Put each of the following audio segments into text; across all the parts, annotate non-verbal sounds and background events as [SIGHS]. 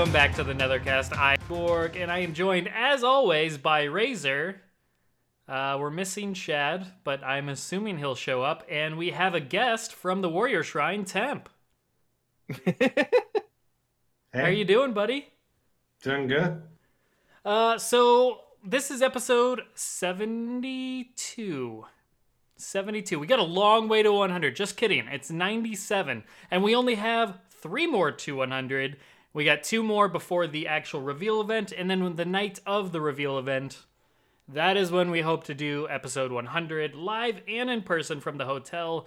Welcome back to the Nethercast. I'm Borg, and I am joined, as always, by Razor. Uh, we're missing Chad, but I'm assuming he'll show up, and we have a guest from the Warrior Shrine, Temp. Hey, [LAUGHS] How are you doing, buddy? doing good? Uh, so this is episode 72. 72. We got a long way to 100. Just kidding. It's 97. And we only have three more to 100. We got two more before the actual reveal event. And then the night of the reveal event, that is when we hope to do episode 100 live and in person from the hotel.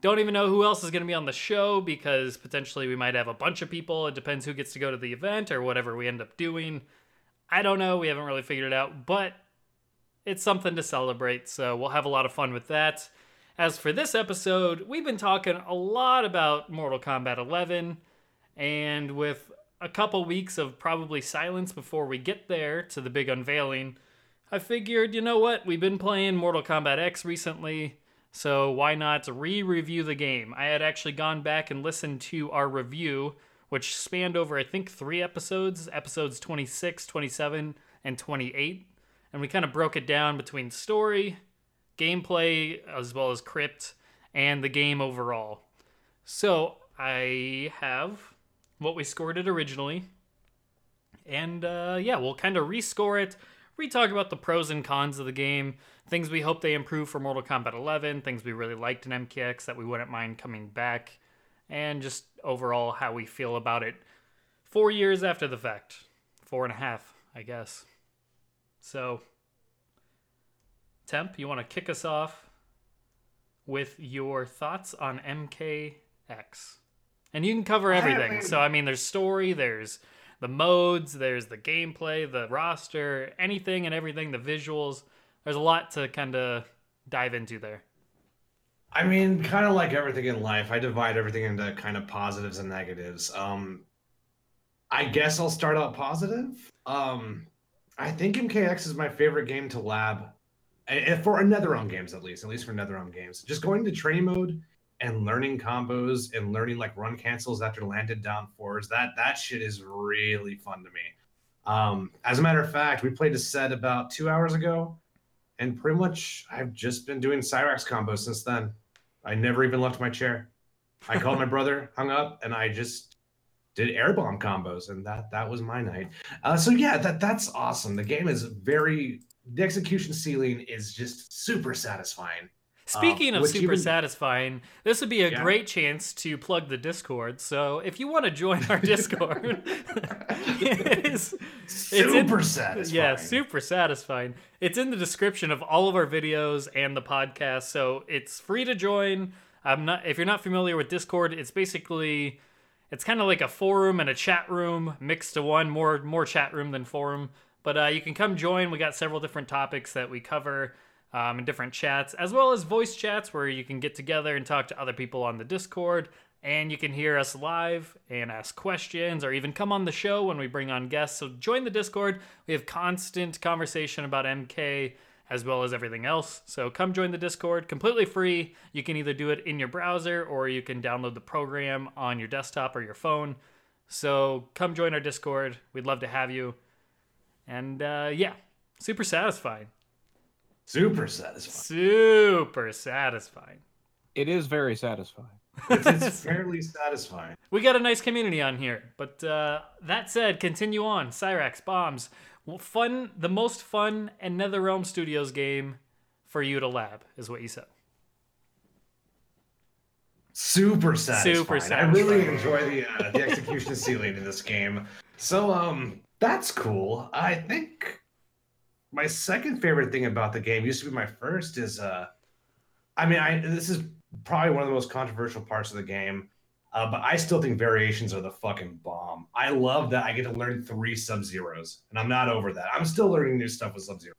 Don't even know who else is going to be on the show because potentially we might have a bunch of people. It depends who gets to go to the event or whatever we end up doing. I don't know. We haven't really figured it out, but it's something to celebrate. So we'll have a lot of fun with that. As for this episode, we've been talking a lot about Mortal Kombat 11, and with a couple weeks of probably silence before we get there to the big unveiling, I figured, you know what? We've been playing Mortal Kombat X recently, so why not re review the game? I had actually gone back and listened to our review, which spanned over, I think, three episodes episodes 26, 27, and 28. And we kind of broke it down between story, gameplay, as well as crypt, and the game overall. So I have what we scored it originally. And uh, yeah, we'll kind of rescore it, re talk about the pros and cons of the game, things we hope they improve for Mortal Kombat 11, things we really liked in MKX that we wouldn't mind coming back, and just overall how we feel about it four years after the fact. Four and a half, I guess. So, Temp, you want to kick us off with your thoughts on MKX? And you can cover everything. So, I mean, there's story, there's the modes, there's the gameplay, the roster, anything and everything, the visuals. There's a lot to kind of dive into there. I mean, kind of like everything in life, I divide everything into kind of positives and negatives. Um, I guess I'll start out positive. Um, I think MKX is my favorite game to lab, and for NetherRealm games at least, at least for NetherRealm games. Just going to training mode and learning combos and learning like run cancels after landed down fours. That that shit is really fun to me. Um, as a matter of fact, we played a set about two hours ago, and pretty much I've just been doing Cyrax combos since then. I never even left my chair. I called my [LAUGHS] brother, hung up, and I just did air bomb combos, and that that was my night. Uh, so yeah, that that's awesome. The game is very the execution ceiling is just super satisfying. Speaking of super satisfying, this would be a Yeah. great chance to plug the Discord. So if you want to join our [LAUGHS] Discord, [LAUGHS] it is it's in- Super satisfying. Yeah, super satisfying. It's in the description of all of our videos and the podcast, so it's free to join. I'm not if you're not familiar with Discord, it's basically it's kind of like a forum and a chat room mixed to one, more more chat room than forum. But uh, you can come join. We got several different topics that we cover um, in different chats, as well as voice chats where you can get together and talk to other people on the Discord. And you can hear us live and ask questions or even come on the show when we bring on guests. So join the Discord. We have constant conversation about MK as well as everything else. So come join the Discord, completely free. You can either do it in your browser or you can download the program on your desktop or your phone. So come join our Discord. We'd love to have you. And uh, yeah, super satisfying. Super satisfying. Super satisfying. It is very satisfying. It's, it's [LAUGHS] fairly satisfying. We got a nice community on here. But uh, that said, continue on. Cyrax bombs. Well, Fun, the most fun and NetherRealm Studios game for you to lab is what you said. super satisfying. Super satisfying. I really enjoy the uh, the execution ceiling in this game. So um, that's cool. I think my second favorite thing about the game used to be my first is uh, I mean, I this is probably one of the most controversial parts of the game. Uh, but I still think variations are the fucking bomb. I love that I get to learn three Sub Zeros, and I'm not over that. I'm still learning new stuff with Sub Zero.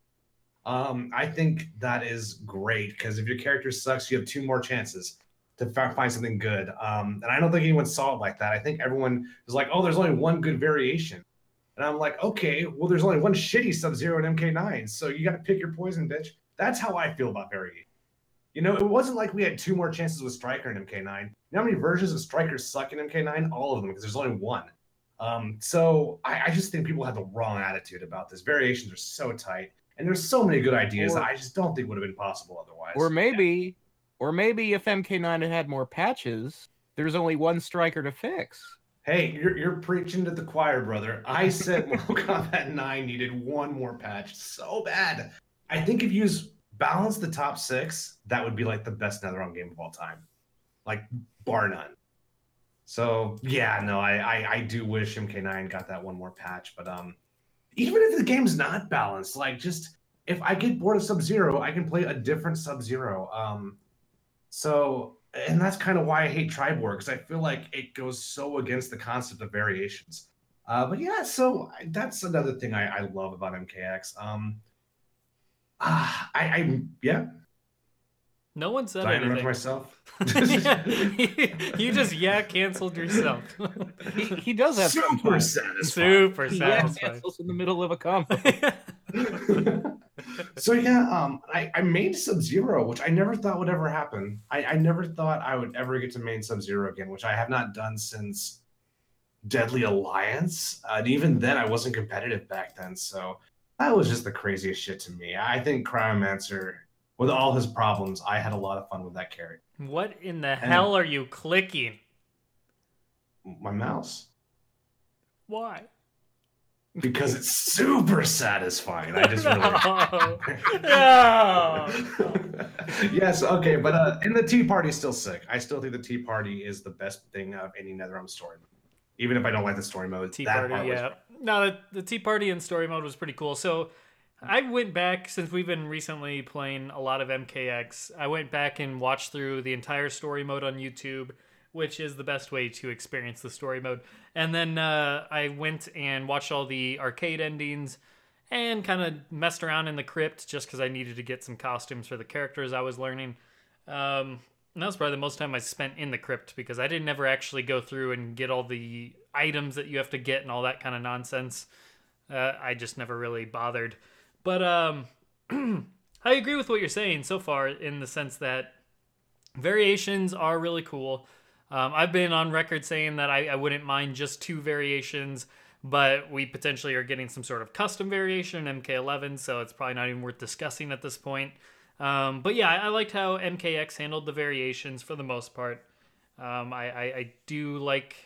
Um, I think that is great because if your character sucks, you have two more chances to fa- find something good. Um, and I don't think anyone saw it like that. I think everyone was like, "Oh, there's only one good variation," and I'm like, "Okay, well, there's only one shitty Sub Zero in MK9, so you got to pick your poison, bitch." That's how I feel about variation. You know, it wasn't like we had two more chances with Stryker in MK9. You know how many versions of Stryker suck in MK9? All of them, because there's only one. Um, so I, I just think people have the wrong attitude about this. Variations are so tight, and there's so many good ideas Or- that I just don't think would have been possible otherwise. Or maybe, or maybe if MK9 had had more patches, there's only one Stryker to fix. Hey, you're, you're preaching to the choir, brother. I said [LAUGHS] Mortal Kombat 9 needed one more patch so bad. I think if you balance the top six, that would be like the best NetherRealm game of all time, like bar none. So yeah, no, I, I I do wish MK9 got that one more patch, but um, even if the game's not balanced, like just if I get bored of Sub Zero, I can play a different Sub Zero. Um, so and that's kind of why I hate Triborg because I feel like it goes so against the concept of variations. Uh, but yeah, so that's another thing I, I love about MKX. Um, ah, I, I yeah, No one said did I interrupt anything. myself? Yeah, [LAUGHS] you just yeah canceled yourself. He, he does have some super fun. satisfying. Super He yeah, cancels in the middle of a combo. [LAUGHS] [LAUGHS] so yeah, um, I, I made Sub Zero, which I never thought would ever happen. I, I never thought I would ever get to main Sub Zero again, which I have not done since Deadly Alliance. Uh, and even then, I wasn't competitive back then, so that was just the craziest shit to me. I think Cryomancer, with all his problems, I had a lot of fun with that character. what in the hell are you clicking? My mouse. Why? Because it's super satisfying. I just really [LAUGHS] no. [LAUGHS] no. yes, okay, but uh, and the Tea Party's still sick. I still think the Tea Party is the best thing of any NetherRealm story. Even if I don't like the story mode, Tea Party, yeah. No, the, the Tea Party in story mode was pretty cool. So I went back since we've been recently playing a lot of MKX. I went back and watched through the entire story mode on YouTube, which is the best way to experience the story mode. And then uh, I went and watched all the arcade endings and kind of messed around in the crypt just because I needed to get some costumes for the characters I was learning. Um, and that was probably the most time I spent in the crypt because I didn't ever actually go through and get all the items that you have to get and all that kind of nonsense. Uh, I just never really bothered. But um, [CLEARS THROAT] I agree with what you're saying so far in the sense that variations are really cool. Um, I've been on record saying that I, I wouldn't mind just two variations, but we potentially are getting some sort of custom variation in MK11, so it's probably not even worth discussing at this point. Um, but yeah, I, I liked how MKX handled the variations for the most part. Um, I, I, I do like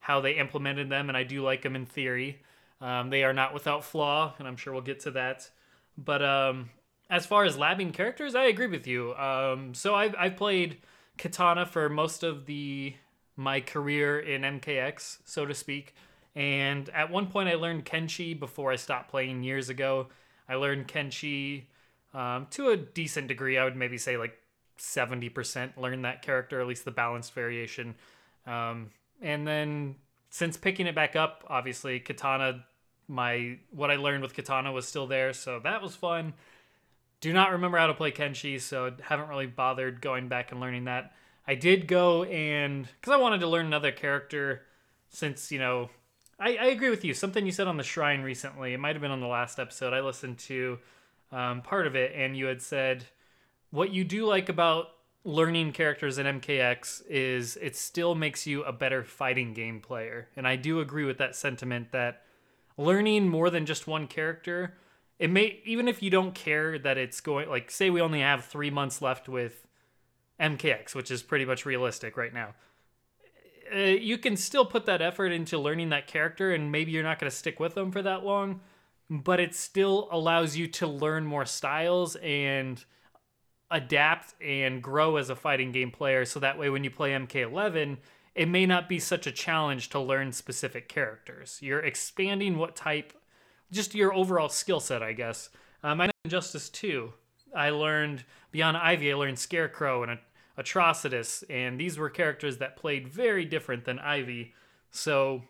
how they implemented them, and I do like them in theory. Um, they are not without flaw, and I'm sure we'll get to that. But um, as far as labbing characters, I agree with you. Um, so I've, I've played Katana for most of the my career in MKX, so to speak. And at one point, I learned Kenshi before I stopped playing years ago. I learned Kenshi um, to a decent degree. I would maybe say like 70% learn that character, at least the balanced variation. Um, and then since picking it back up, obviously Katana, my what I learned with Katana was still there, so that was fun. Do not remember how to play Kenshi, so haven't really bothered going back and learning that. I did go and because I wanted to learn another character, since you know, I, I agree with you. Something you said on the shrine recently, it might have been on the last episode. I listened to um, part of it, and you had said what you do like about learning characters in MKX is it still makes you a better fighting game player. And I do agree with that sentiment that learning more than just one character, it may even if you don't care that it's going like say we only have 3 months left with MKX, which is pretty much realistic right now. Uh, you can still put that effort into learning that character and maybe you're not going to stick with them for that long, but it still allows you to learn more styles and adapt and grow as a fighting game player so that way when you play MK11 it may not be such a challenge to learn specific characters you're expanding what type just your overall skill set I guess um, I know Injustice 2 I learned beyond Ivy I learned Scarecrow and Atrocitus and these were characters that played very different than Ivy so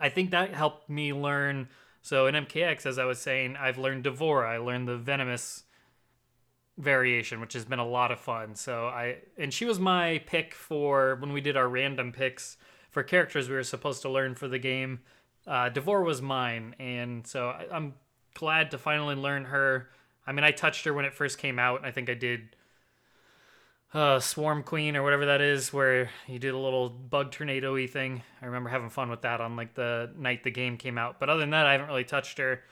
I think that helped me learn so in MKX as I was saying I've learned D'Vorah I learned the Venomous variation, which has been a lot of fun. So I and she was my pick for when we did our random picks for characters we were supposed to learn for the game. Uh, D'Vorah was mine, and so I, I'm glad to finally learn her. I mean, I touched her when it first came out. I think I did. uh, Swarm Queen or whatever that is, where you do the little bug tornado y thing. I remember having fun with that on like the night the game came out. But other than that, I haven't really touched her.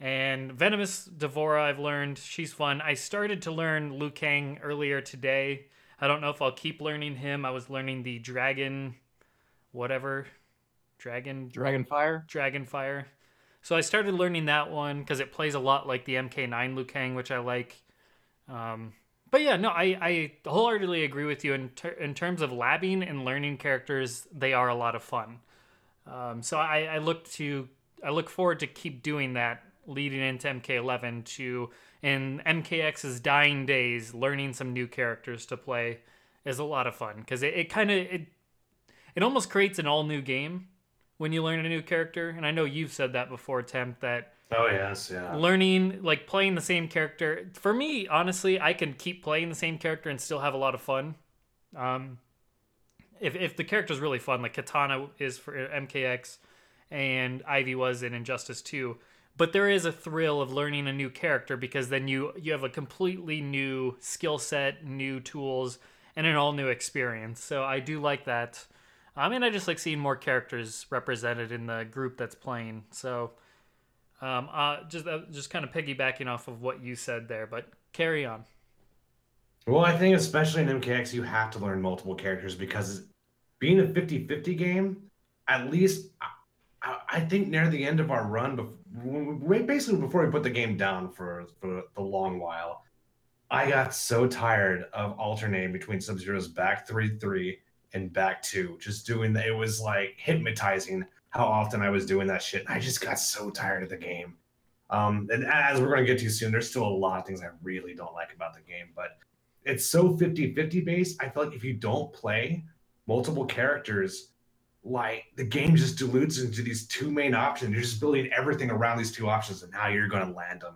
And Venomous D'Vorah, I've learned she's fun. I started to learn Liu Kang earlier today. I don't know if I'll keep learning him. I was learning the dragon, whatever, dragon, Dragon Fire. dragon fire. So I started learning that one because it plays a lot like the MK9 Liu Kang, which I like. Um, but yeah, no, I, I wholeheartedly agree with you in ter- in terms of labbing and learning characters. They are a lot of fun. Um, so I, I look to I look forward to keep doing that leading into MK11 to in MKX's dying days, learning some new characters to play is a lot of fun because it, it kind of it it almost creates an all new game when you learn a new character. And I know you've said that before, Temp, that Oh yes, yeah. learning like playing the same character for me honestly i can keep playing the same character and still have a lot of fun um if, if the character's really fun like katana is for mkx and ivy was in injustice 2 but there is a thrill of learning a new character because then you you have a completely new skill set new tools and an all new experience so i do like that i mean i just like seeing more characters represented in the group that's playing so um, uh, just uh, just kind of piggybacking off of what you said there, but carry on. Well, I think especially in MKX, you have to learn multiple characters because being a 50 50 game, at least I, I think near the end of our run, basically before we put the game down for, for the long while, I got so tired of alternating between Sub Zero's back 3 3 and back to Just doing that. It was like hypnotizing how often I was doing that shit. I just got so tired of the game. Um, and as we're going to get to soon, there's still a lot of things I really don't like about the game, but it's so 50 50 based. I feel like if you don't play multiple characters, like the game just dilutes into these two main options. You're just building everything around these two options and how you're going to land them.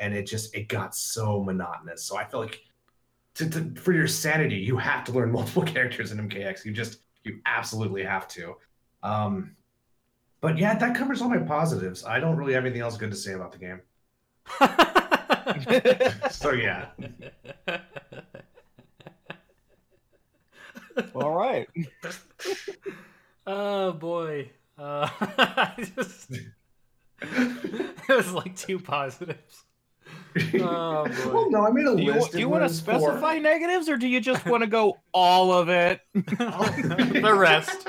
And it just, it got so monotonous. So I feel like to, to, for your sanity, you have to learn [LAUGHS] multiple characters in MKX. You just, you absolutely have to. Um, but yeah, that covers all my positives. I don't really have anything else good to say about the game. [LAUGHS] so yeah. [LAUGHS] All right. oh boy. Uh, I just, it was like two positives. Oh boy. well, no, I made a Do you, list. do you want to was four. specify negatives or do you just want to go all of it? [LAUGHS] the rest.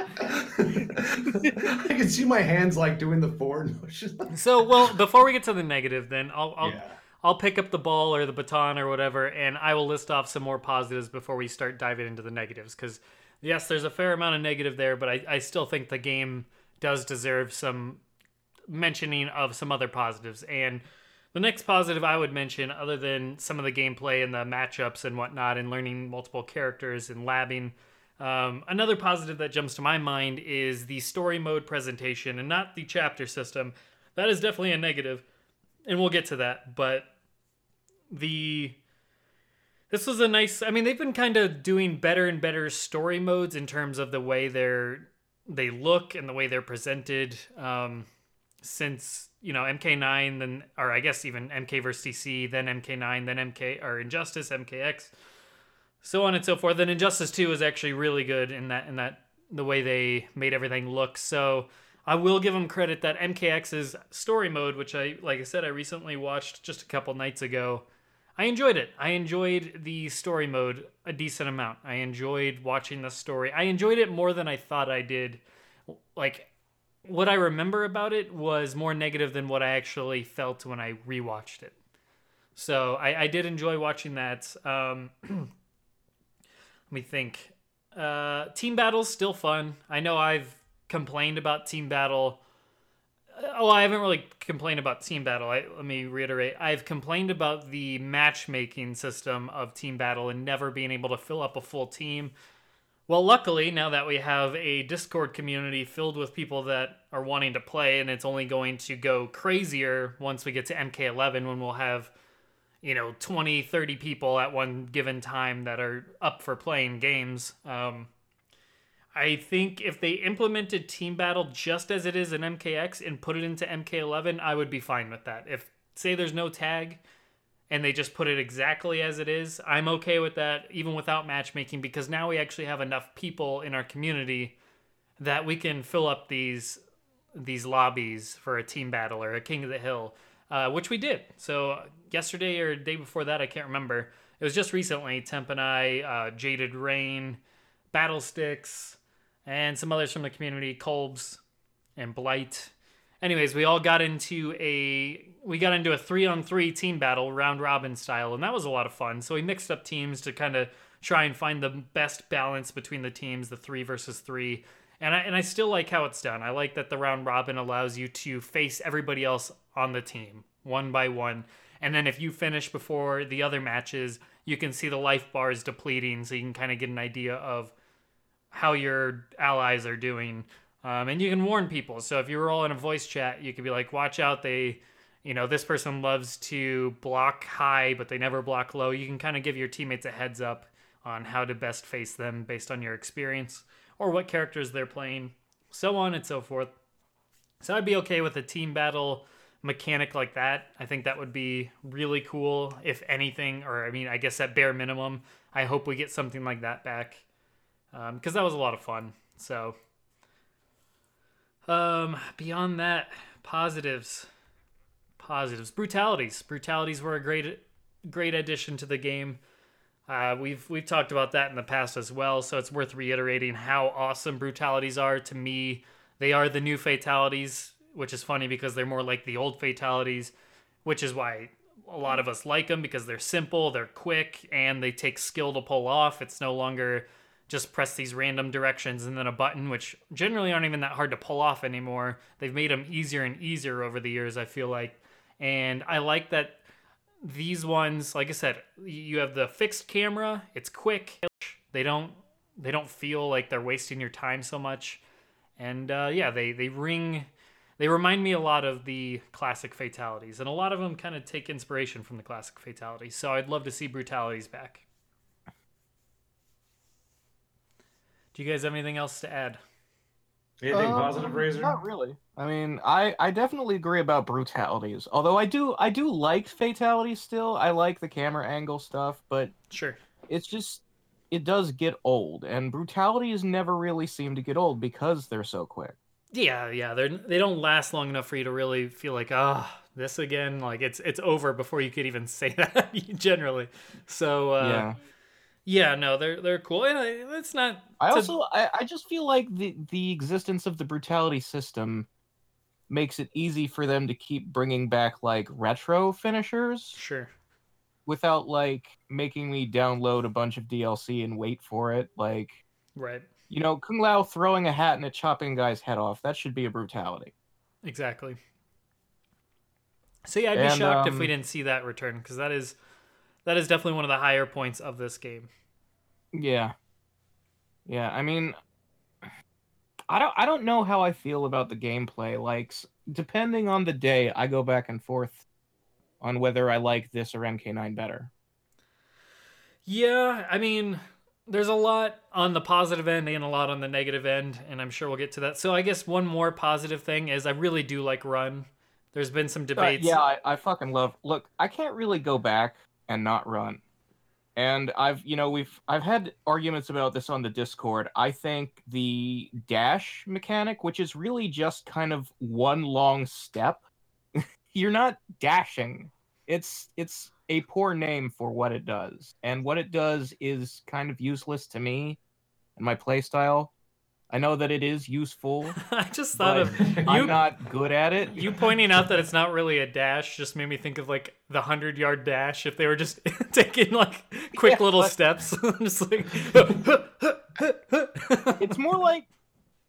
I can see my hands like doing the forward motion. So, well, before we get to the negative, then I'll I'll, yeah. I'll pick up the ball or the baton or whatever, and I will list off some more positives before we start diving into the negatives. Because yes, there's a fair amount of negative there, but I, I still think the game does deserve some mentioning of some other positives. And the next positive I would mention, other than some of the gameplay and the matchups and whatnot, and learning multiple characters and labbing. Um, another positive that jumps to my mind is the story mode presentation and not the chapter system. That is definitely a negative, and we'll get to that. But the this was a nice. I mean, they've been kind of doing better and better story modes in terms of the way they're they look and the way they're presented. Um, since you know MK9, then or I guess even MK versus DC, then MK9, then MK or Injustice, MKX, so on and so forth. Then Injustice 2 is actually really good in that in that the way they made everything look. So I will give them credit that MKX's story mode, which I like I said I recently watched just a couple nights ago. I enjoyed it. I enjoyed the story mode a decent amount. I enjoyed watching the story. I enjoyed it more than I thought I did. Like what I remember about it was more negative than what I actually felt when I rewatched it. So I, I did enjoy watching that. Um, [CLEARS THROAT] let me think. Uh, team battle's still fun. I know I've complained about team battle. Oh, I haven't really complained about team battle. I, let me reiterate. I've complained about the matchmaking system of team battle and never being able to fill up a full team. Well, luckily, now that we have a Discord community filled with people that are wanting to play, and it's only going to go crazier once we get to MK11 when we'll have, you know, 20, 30 people at one given time that are up for playing games. Um, I think if they implemented Team Battle just as it is in MKX and put it into MK11, I would be fine with that. If, say, there's no tag and they just put it exactly as it is, I'm okay with that, even without matchmaking, because now we actually have enough people in our community that we can fill up these these lobbies for a team battle or a King of the Hill, uh, which we did. So yesterday or day before that, I can't remember. It was just recently. Temp and I, uh, Jaded Rain, Battle Sticks, and some others from the community, Kolbs and Blight. Anyways, we all got into a we got into a three on three team battle, round robin style, and that was a lot of fun. So we mixed up teams to kind of try and find the best balance between the teams, the three versus three and I and I still like how it's done. I like that the round robin allows you to face everybody else on the team one by one, and then if you finish before the other matches, you can see the life bars depleting, so you can kind of get an idea of how your allies are doing, um, and you can warn people. So if you were all in a voice chat, you could be like, "Watch out, they." You know, this person loves to block high, but they never block low. You can kind of give your teammates a heads up on how to best face them based on your experience or what characters they're playing, so on and so forth. So I'd be okay with a team battle mechanic like that. I think that would be really cool, if anything, or I mean, I guess at bare minimum, I hope we get something like that back because um, that was a lot of fun. So, um, beyond that, positives, positives, brutalities. Brutalities were a great, great addition to the game. Uh, we've we've talked about that in the past as well, so it's worth reiterating how awesome brutalities are. To me, they are the new fatalities, which is funny because they're more like the old fatalities, which is why a lot of us like them because they're simple, they're quick, and they take skill to pull off. It's no longer just press these random directions and then a button, which generally aren't even that hard to pull off anymore. They've made them easier and easier over the years, I feel like. And I like that these ones, like I said, you have the fixed camera. It's quick. They don't they don't feel like they're wasting your time so much. And uh, yeah, they they ring. They remind me a lot of the classic fatalities, and a lot of them kind of take inspiration from the classic fatalities. So I'd love to see brutalities back. Do you guys have anything else to add? Anything um, positive, Razor? Not really. I mean, I I definitely agree about brutalities. Although I do I do like fatalities still. I like the camera angle stuff, but sure, it's just it does get old, and brutalities never really seem to get old because they're so quick. Yeah, yeah, they they don't last long enough for you to really feel like ah oh, this again. Like it's it's over before you could even [LAUGHS] say that [LAUGHS] generally. So uh, yeah yeah, no, they're they're cool, and it's not. I also I, I just feel like the the existence of the brutality system makes it easy for them to keep bringing back like retro finishers. Sure. Without like making me download a bunch of DLC and wait for it, like. Right. You know, Kung Lao throwing a hat and a chopping guy's head off. That should be a brutality. Exactly. So yeah, I'd be and, shocked um, if we um, didn't see that return because that is that is definitely one of the higher points of this game. Yeah. Yeah, I mean I don't I don't know how I feel about the gameplay. Like depending on the day, I go back and forth on whether I like this or MK9 better. Yeah, I mean, there's a lot on the positive end and a lot on the negative end, and I'm sure we'll get to that. So I guess one more positive thing is I really do like Run. There's been some uh, debates. Uh, yeah, I, I fucking love. Look, I can't really go back and not run. And I've, you know, we've I've had arguments about this on the Discord. I think the dash mechanic, which is really just kind of one long step, [LAUGHS] you're not dashing. It's it's a poor name for what it does. And what it does is kind of useless to me and my playstyle. I know that it is useful. [LAUGHS] I just thought of you. I'm not good at it. You pointing out that it's not really a dash just made me think of like the hundred yard dash. If they were just [LAUGHS] taking like quick yeah, little but... steps, [LAUGHS] just like. it's more like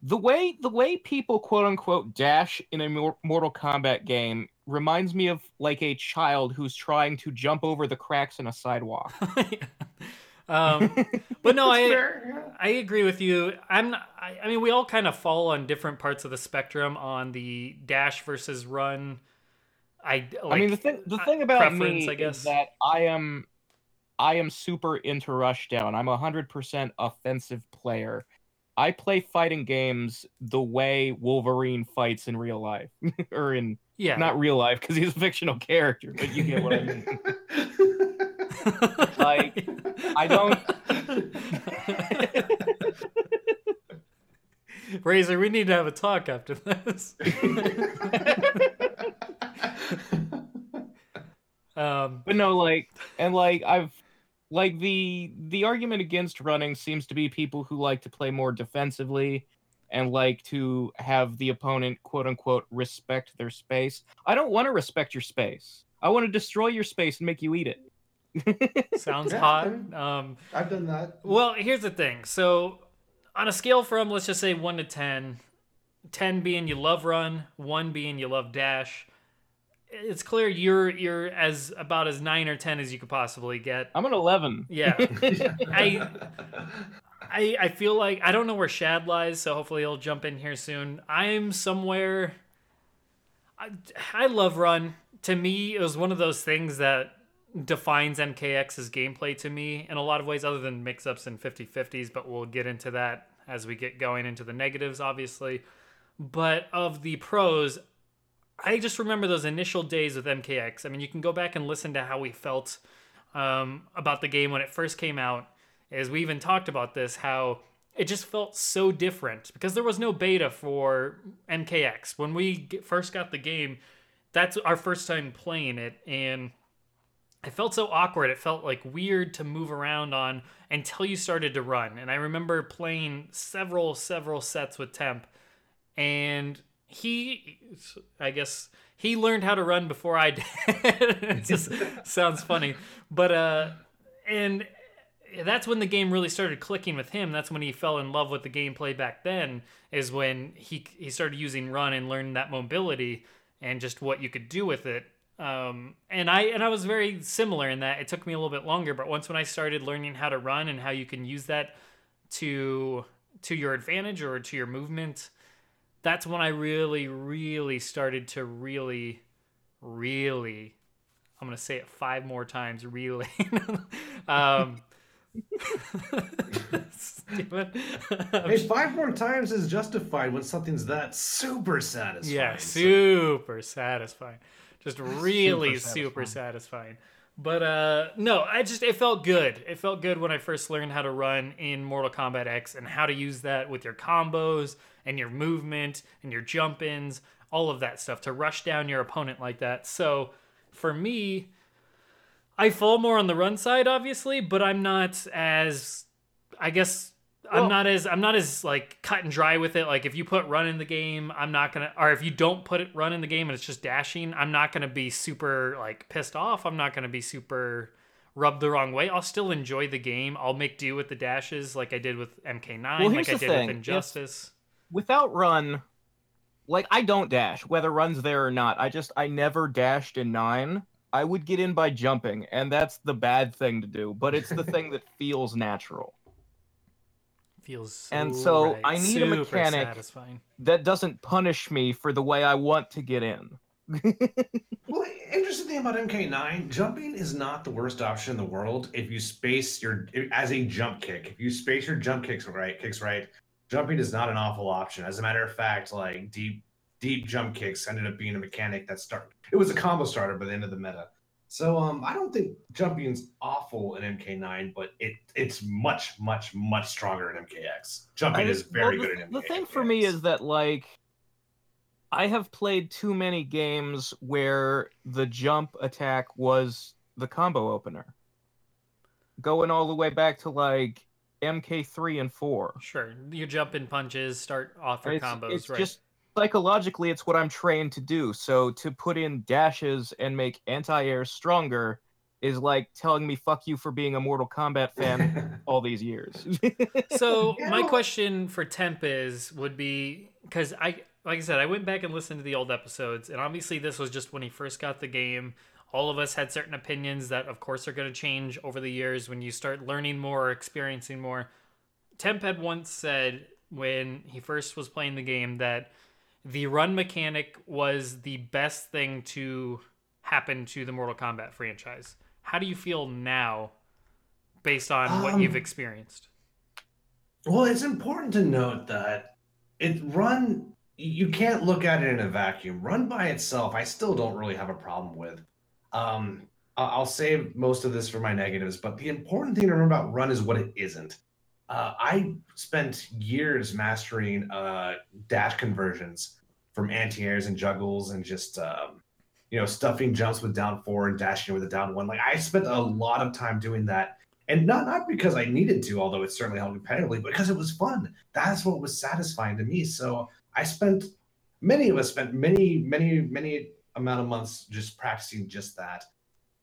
the way the way people quote unquote dash in a Mortal Kombat game reminds me of like a child who's trying to jump over the cracks in a sidewalk. Um, but no, [LAUGHS] I fair, I agree with you. I'm I, I, mean, we all kind of fall on different parts of the spectrum on the dash versus run. I like, I mean the thing the thing about me I guess. is that I am I am super into rushdown. I'm a hundred percent offensive player. I play fighting games the way Wolverine fights in real life, [LAUGHS] or in Yeah. not real life because he's a fictional character, but you get what I [LAUGHS] mean. Like, I don't- [LAUGHS] Razor, we need to have a talk after this. [LAUGHS] um, But no, like, and like I've like the the argument against running seems to be people who like to play more defensively and like to have the opponent quote unquote respect their space. I don't want to respect your space. I want to destroy your space and make you eat it. [LAUGHS] sounds Yeah, hot. Um, I've done that. Well, here's the thing. So, on a scale from let's just say 1 to 10, 10 being you love run, 1 being you love dash, it's clear you're you're as about as 9 or 10 as you could possibly get. I'm an 11. Yeah. [LAUGHS] I I I feel like I don't know where Chad lies, so hopefully he'll jump in here soon. I'm somewhere I, I love run. To me, it was one of those things that defines MKX's gameplay to me in a lot of ways, other than mix ups and 50 50s, but we'll get into that as we get going into the negatives, obviously. But of the pros, I just remember those initial days with MKX. I mean, you can go back and listen to how we felt um, about the game when it first came out. As we even talked about this, how it just felt so different because there was no beta for MKX. When we first got the game, that's our first time playing it, and it felt so awkward. It felt like weird to move around on until you started to run. And I remember playing several, several sets with Temp, and he, I guess, he learned how to run before I [LAUGHS] did. it just sounds funny, but uh, and that's when the game really started clicking with him. That's when he fell in love with the gameplay back then. Is when he he started using run and learned that mobility and just what you could do with it. Um, and I and I was very similar in that it took me a little bit longer, but once when I started learning how to run and how you can use that to to your advantage or to your movement, that's when I really, really started to really, really. I'm gonna say it five more times. Really. [LAUGHS] um. [LAUGHS] Hey, five more times is justified when something's that super satisfying. Yeah, super satisfying. Just [LAUGHS] really Super super satisfying. But uh no, I just it felt good. It felt good when I first learned how to run in Mortal Kombat X and how to use that with your combos and your movement and your jump ins, all of that stuff to rush down your opponent like that. So for me, I fall more on the run side, obviously, but I'm not as I guess I'm not as I'm not as like cut and dry with it. Like if you put run in the game, I'm not gonna or if you don't put it run in the game and it's just dashing, I'm not gonna be super like pissed off. I'm not gonna be super rubbed the wrong way. I'll still enjoy the game. I'll make do with the dashes like I did with MK9, Well, like I did thing. with Injustice. Without run, like I don't dash, whether run's there or not. I just I never dashed in nine. I would get in by jumping, and that's the bad thing to do, but it's the thing that [LAUGHS] feels natural. Feels so And so right. I need a mechanic- Satisfying. That doesn't punish me for the way I want to get in. [LAUGHS] Well, interesting thing about MK9, jumping is not the worst option in the world if you space your as a jump kick. If you space your jump kicks right, kicks right, jumping is not an awful option. As a matter of fact, like deep deep jump kicks ended up being a mechanic that start. It was a combo starter by the end of the meta. So um, I don't think jumping's awful in MK9, but it it's much much much stronger in MKX. Jumping I- is very well, good in MKX. The thing for me is that like I have played too many games where the jump attack was the combo opener. Going all the way back to like MK3 and 4. Sure. Your jump in punches start off your combos, it's right? just psychologically it's what I'm trained to do. So to put in dashes and make anti-air stronger is like telling me fuck you for being a Mortal Kombat fan [LAUGHS] all these years. So [LAUGHS] my question for Temp is would be because I like I said I went back and listened to the old episodes and obviously this was just when he first got the game. All of us had certain opinions that of course are going to change over the years when you start learning more, or experiencing more. Temp had once said when he first was playing the game that the run mechanic was the best thing to happen to the Mortal Kombat franchise. How do you feel now based on what Um, you've experienced? Well, it's important to note that it run you can't look at it in a vacuum. Run by itself, I still don't really have a problem with. Um, I'll save most of this for my negatives, but the important thing to remember about run is what it isn't. Uh, I spent years mastering uh, dash conversions from anti-airs and juggles and just um, you know stuffing jumps with down four and dashing with a down one. Like I spent a lot of time doing that, and not not because I needed to, although it certainly helped competitively, but because it was fun. That's what was satisfying to me. So I spent many of us spent many many many amount of months just practicing just that.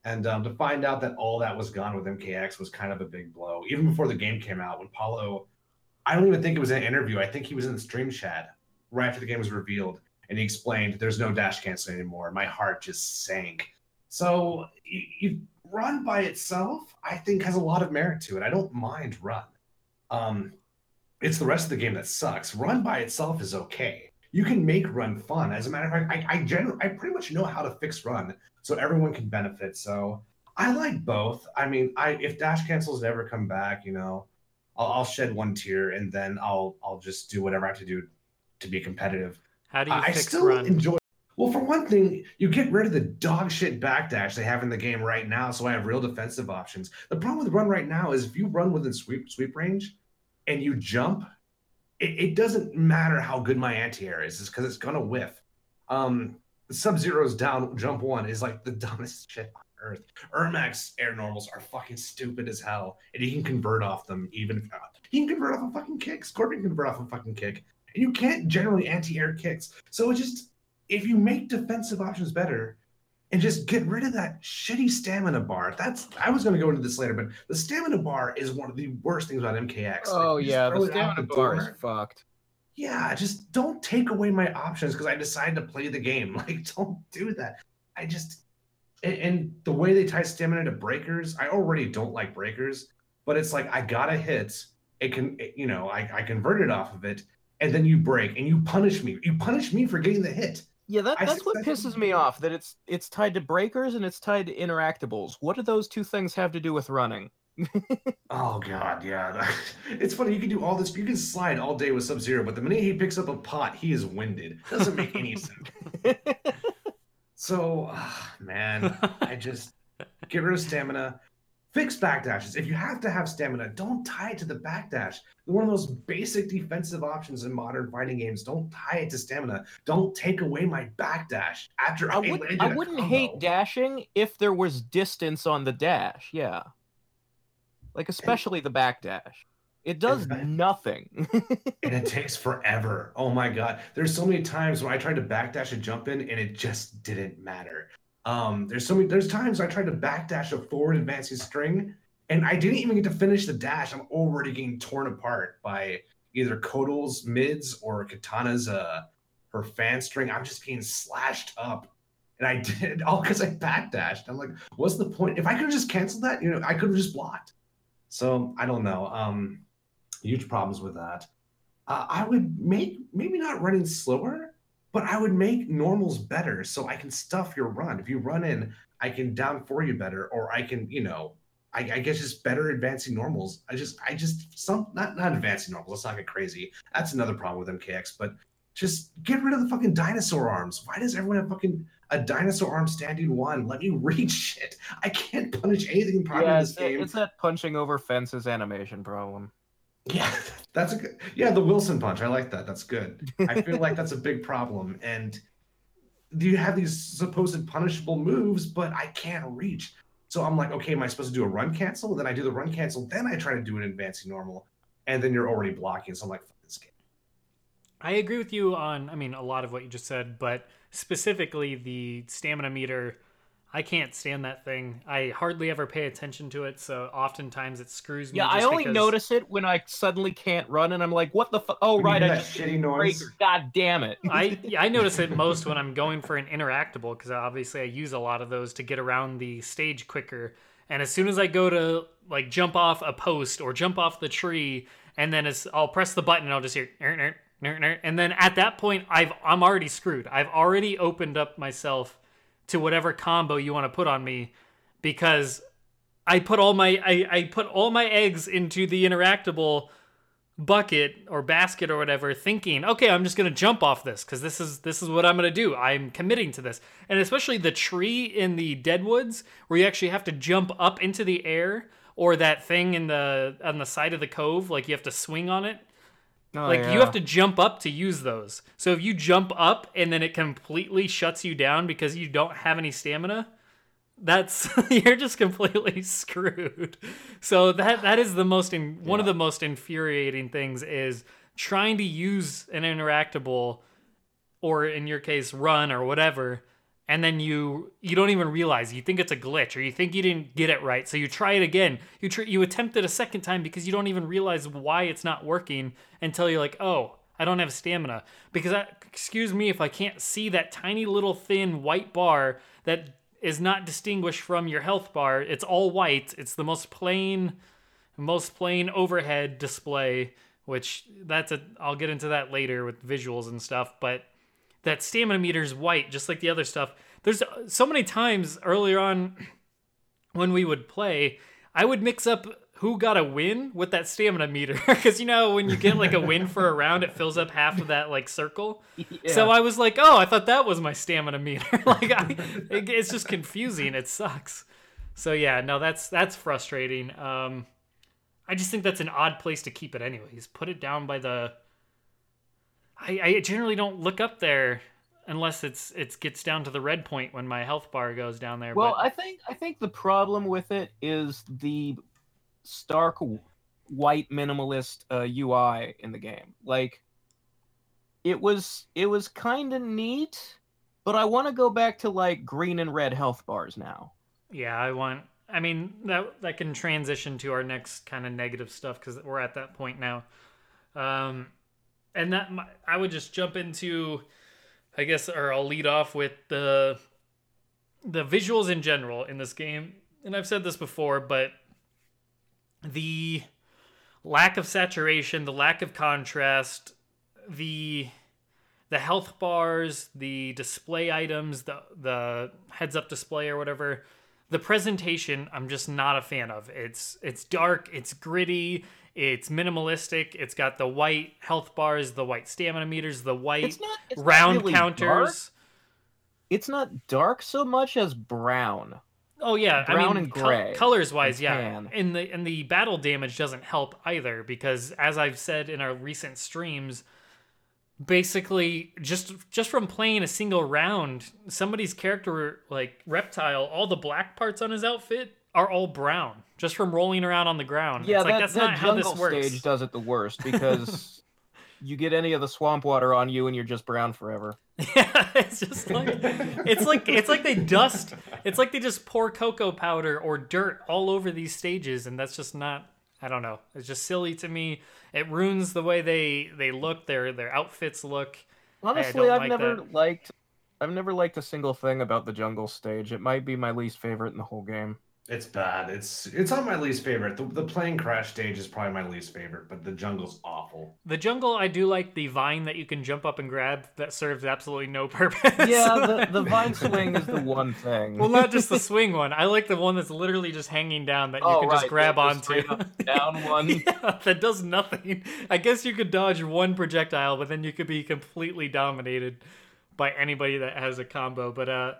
And um, to find out that all that was gone with MKX was kind of a big blow. Even before the game came out, when Paulo, I don't even think it was an interview. I think he was in the stream chat right after the game was revealed, and he explained, "There's no dash cancel anymore." My heart just sank. So you, you, run by itself, I think, has a lot of merit to it. I don't mind run. Um, it's the rest of the game that sucks. Run by itself is okay. You can make run fun. As a matter of fact, I I, generally, I pretty much know how to fix run so everyone can benefit. So I like both. I mean, I if dash cancels never come back, you know, I'll, I'll shed one tear and then I'll I'll just do whatever I have to do to be competitive. How do you I fix still run? enjoy. Well, for one thing, you get rid of the dog shit backdash they have in the game right now, so I have real defensive options. The problem with run right now is if you run within sweep sweep range, and you jump, it, it doesn't matter how good my anti-air is, because it's gonna whiff. Um, Sub Zero's down jump one is like the dumbest [LAUGHS] shit on earth. Ermac's air normals are fucking stupid as hell, and he can convert off them. Even if, uh, he can convert off a fucking kick. Scorpion can convert off a fucking kick, and you can't generally anti-air kicks. So it just if you make defensive options better, and just get rid of that shitty stamina bar. That's I was going to go into this later, but the stamina bar is one of the worst things about MKX. Oh Like, yeah, the stamina bar is fucked. Yeah, just don't take away my options because I decided to play the game. [LAUGHS] Like, don't do that. I just and, and the way they tie stamina to breakers, I already don't like breakers, but it's like I got a hit. It can, it- you know, I, I converted off of it, and then you break and you punish me. You punish me for getting the hit. Yeah, that, that's what pisses me off. That it's it's tied to breakers and it's tied to interactables. What do those two things have to do with running? [LAUGHS] Oh god, yeah. [LAUGHS] It's funny. You can do all this. You can slide all day with Sub Zero, but the minute he picks up a pot, he is winded. Doesn't make any sense. [LAUGHS] So, ah, man, I just get rid of stamina. Fix backdashes. If you have to have stamina, don't tie it to the backdash. They're one of those basic defensive options in modern fighting games. Don't tie it to stamina. Don't take away my backdash after I, would, I wouldn't combo. hate dashing if there was distance on the dash. Yeah, like especially the back dash. It does that- nothing. [LAUGHS] and it takes forever. Oh my god. There's so many times when I tried to backdash a jump in and it just didn't matter. Um, there's so many there's times I tried to backdash a forward advancing string and I didn't even get to finish the dash. I'm already getting torn apart by either Kotal's mids or Katana's uh her fan string. I'm just being slashed up. And I [LAUGHS] did all because I backdashed. I'm like, what's the point? If I could have just canceled that, you know, I could have just blocked. So I don't know. Um, huge problems with that. Uh, I would make maybe not running slower, but I would make normals better so I can stuff your run. If you run in, I can down for you better, or I can, you know, I, I guess just better advancing normals. I just, I just some not not advancing normals. Let's not get crazy. That's another problem with MKX. But just get rid of the fucking dinosaur arms. Why does everyone have fucking a dinosaur arm standing one? Let me reach shit. I can't punish anything properly yeah, in this that- game. it's that punching over fences animation problem. Yeah, [LAUGHS] that's a good. Yeah, the Wilson punch. I like that. That's good. I feel like that's a big problem. And you have these supposed punishable moves, but I can't reach. So I'm like, okay, am I supposed to do a run cancel? Then I do the run cancel. Then I try to do an advancing normal, and then you're already blocking. So I'm like, fuck this game. I agree with you on, I mean, a lot of what you just said, but specifically the stamina meter. I can't stand that thing. I hardly ever pay attention to it, so oftentimes it screws me. Yeah, I only because- notice it when I suddenly can't run, and I'm like, "What the fuck? Oh, right, hear I that just shitty noise. breaker. God damn it!" [LAUGHS] I yeah, I notice it [LAUGHS] most when I'm going for an interactable because obviously I use a lot of those to get around the stage quicker. And as soon as I go to like jump off a post or jump off the tree, and then as I'll press the button and I'll just hear "Ner, ner, ner, ner," and then at that point I've I'm already screwed. I've already opened up myself to whatever combo you want to put on me because I put all my I, I put all my eggs into the interactable bucket or basket or whatever thinking okay i'm just going to jump off this because this is this is what i'm going to do. I'm committing to this. And especially the tree in the deadwoods where you actually have to jump up into the air or that thing in the on the side of the cove like you have to swing on it Oh, like you have to jump up to use those. So if you jump up and then it completely shuts you down because you don't have any stamina that's [LAUGHS] you're just completely [LAUGHS] screwed. So that that is the most in, one of the most infuriating things is trying to use an interactable or in your case run or whatever and then you you don't even realize you think it's a glitch or you think you didn't get it right so you try it again you tr- you attempt it a second time because you don't even realize why it's not working until you're like oh I don't have stamina because I, excuse me if I can't see that tiny little thin white bar that is not distinguished from your health bar. It's all white. It's the most plain, most plain overhead display. Which that's a. I'll get into that later with visuals and stuff. But that stamina meter is white, just like the other stuff. There's so many times earlier on [CLEARS THROAT] when we would play, I would mix up who got a win with that stamina meter [LAUGHS] because you know when you get like a win for a [LAUGHS] round, it fills up half of that like circle. So I was like, oh, I thought that was my stamina meter. [LAUGHS] like, I, it, it's just confusing. It sucks. So yeah, no, that's that's frustrating. Um, I just think that's an odd place to keep it, anyways. Put it down by the. I, I generally don't look up there unless it's it gets down to the red point when my health bar goes down there. Well, but I think I think the problem with it is the stark white minimalist uh, UI in the game. Like it was it was kind of neat, but I want to go back to like green and red health bars now. yeah, I want. I mean that that can transition to our next kind of negative stuff because we're at that point now. Um, and that I would just jump into, I guess, or I'll lead off with the the visuals in general in this game. And I've said this before, but the lack of saturation, the lack of contrast, the the health bars, the display items, the the heads up display or whatever, the presentation I'm just not a fan of. It's it's dark, it's gritty, it's minimalistic. It's got the white health bars, the white stamina meters, the white It's not it's not round really counters. dark. It's not dark so much as brown. Oh yeah, I Brown mean, and gray colors wise, yeah. tan. And the and the battle damage doesn't help either because as I've said in our recent streams, basically just just from playing a single round, somebody's character like reptile, all the black parts on his outfit are all brown just from rolling around on the ground. Yeah, it's like that's that not how jungle this works. stage does it the worst [LAUGHS] because you get any of the swamp water on you and you're just brown forever. [LAUGHS] Yeah, it's just like it's like it's like they dust. It's like they just pour cocoa powder or dirt all over these stages, and that's just not. I don't know. It's just silly to me. It ruins the way they they look. Their their outfits look. Honestly, I've like never that. liked I've never liked a single thing about the jungle stage. It might be my least favorite in the whole game. It's bad. It's it's on my least favorite. The, the plane crash stage is probably my least favorite, but the jungle's awful. The jungle, I do like the vine that you can jump up and grab that serves absolutely no [LAUGHS] purpose. Yeah, the, the vine swing is the one thing. well, not just the swing one. I like the one that's literally just hanging down that you Oh, can just grab the- the onto. straight up down [LAUGHS] one. Yeah, that does nothing. I guess you could dodge one projectile, but then you could be completely dominated by anybody that has a combo. But uh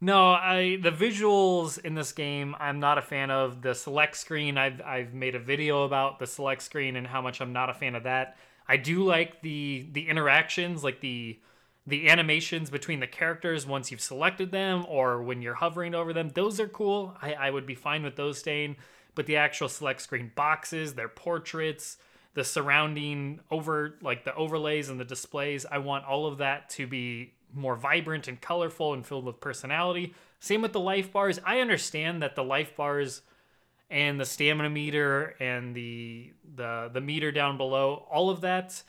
no, I the visuals in this game I'm not a fan of. The select screen I've I've made a video about the select screen and how much I'm not a fan of that. I do like the the interactions, like the the animations between the characters once you've selected them or when you're hovering over them. Those are cool. I, I would be fine with those staying. But the actual select screen boxes, their portraits, the surrounding over like the overlays and the displays, I want all of that to be more vibrant and colorful and filled with personality. Same with the life bars. I understand that the life bars and the stamina meter and the the the meter down below, all of that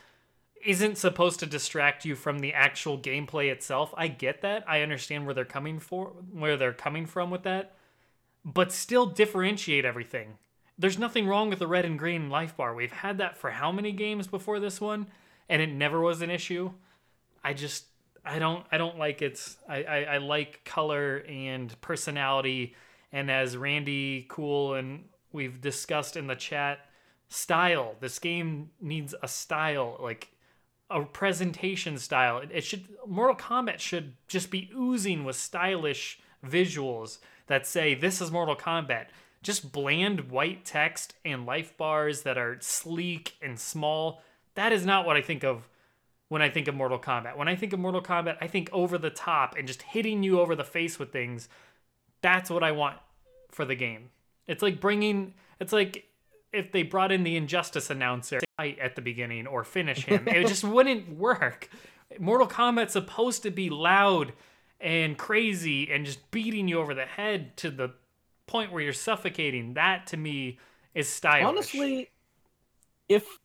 isn't supposed to distract you from the actual gameplay itself. I get that. I understand where they're coming for where they're coming from with that. But still differentiate everything. There's nothing wrong with the red and green life bar. We've had that for how many games before this one and it never was an issue. I just I don't I don't like it. I, I, I like color and personality and as Randy Cool and we've discussed in the chat style. This game needs a style, like a presentation style. It should Mortal Kombat should just be oozing with stylish visuals that say this is Mortal Kombat. Just bland white text and life bars that are sleek and small. That is not what I think of when I think of Mortal Kombat. When I think of Mortal Kombat, I think over the top and just hitting you over the face with things. That's what I want for the game. It's like bringing it's like if they brought in the injustice announcer at the beginning or finish him. it just [LAUGHS] wouldn't work. Mortal Kombat's supposed to be loud and crazy and just beating you over the head to the point where you're suffocating. That to me is stylish. Honestly, if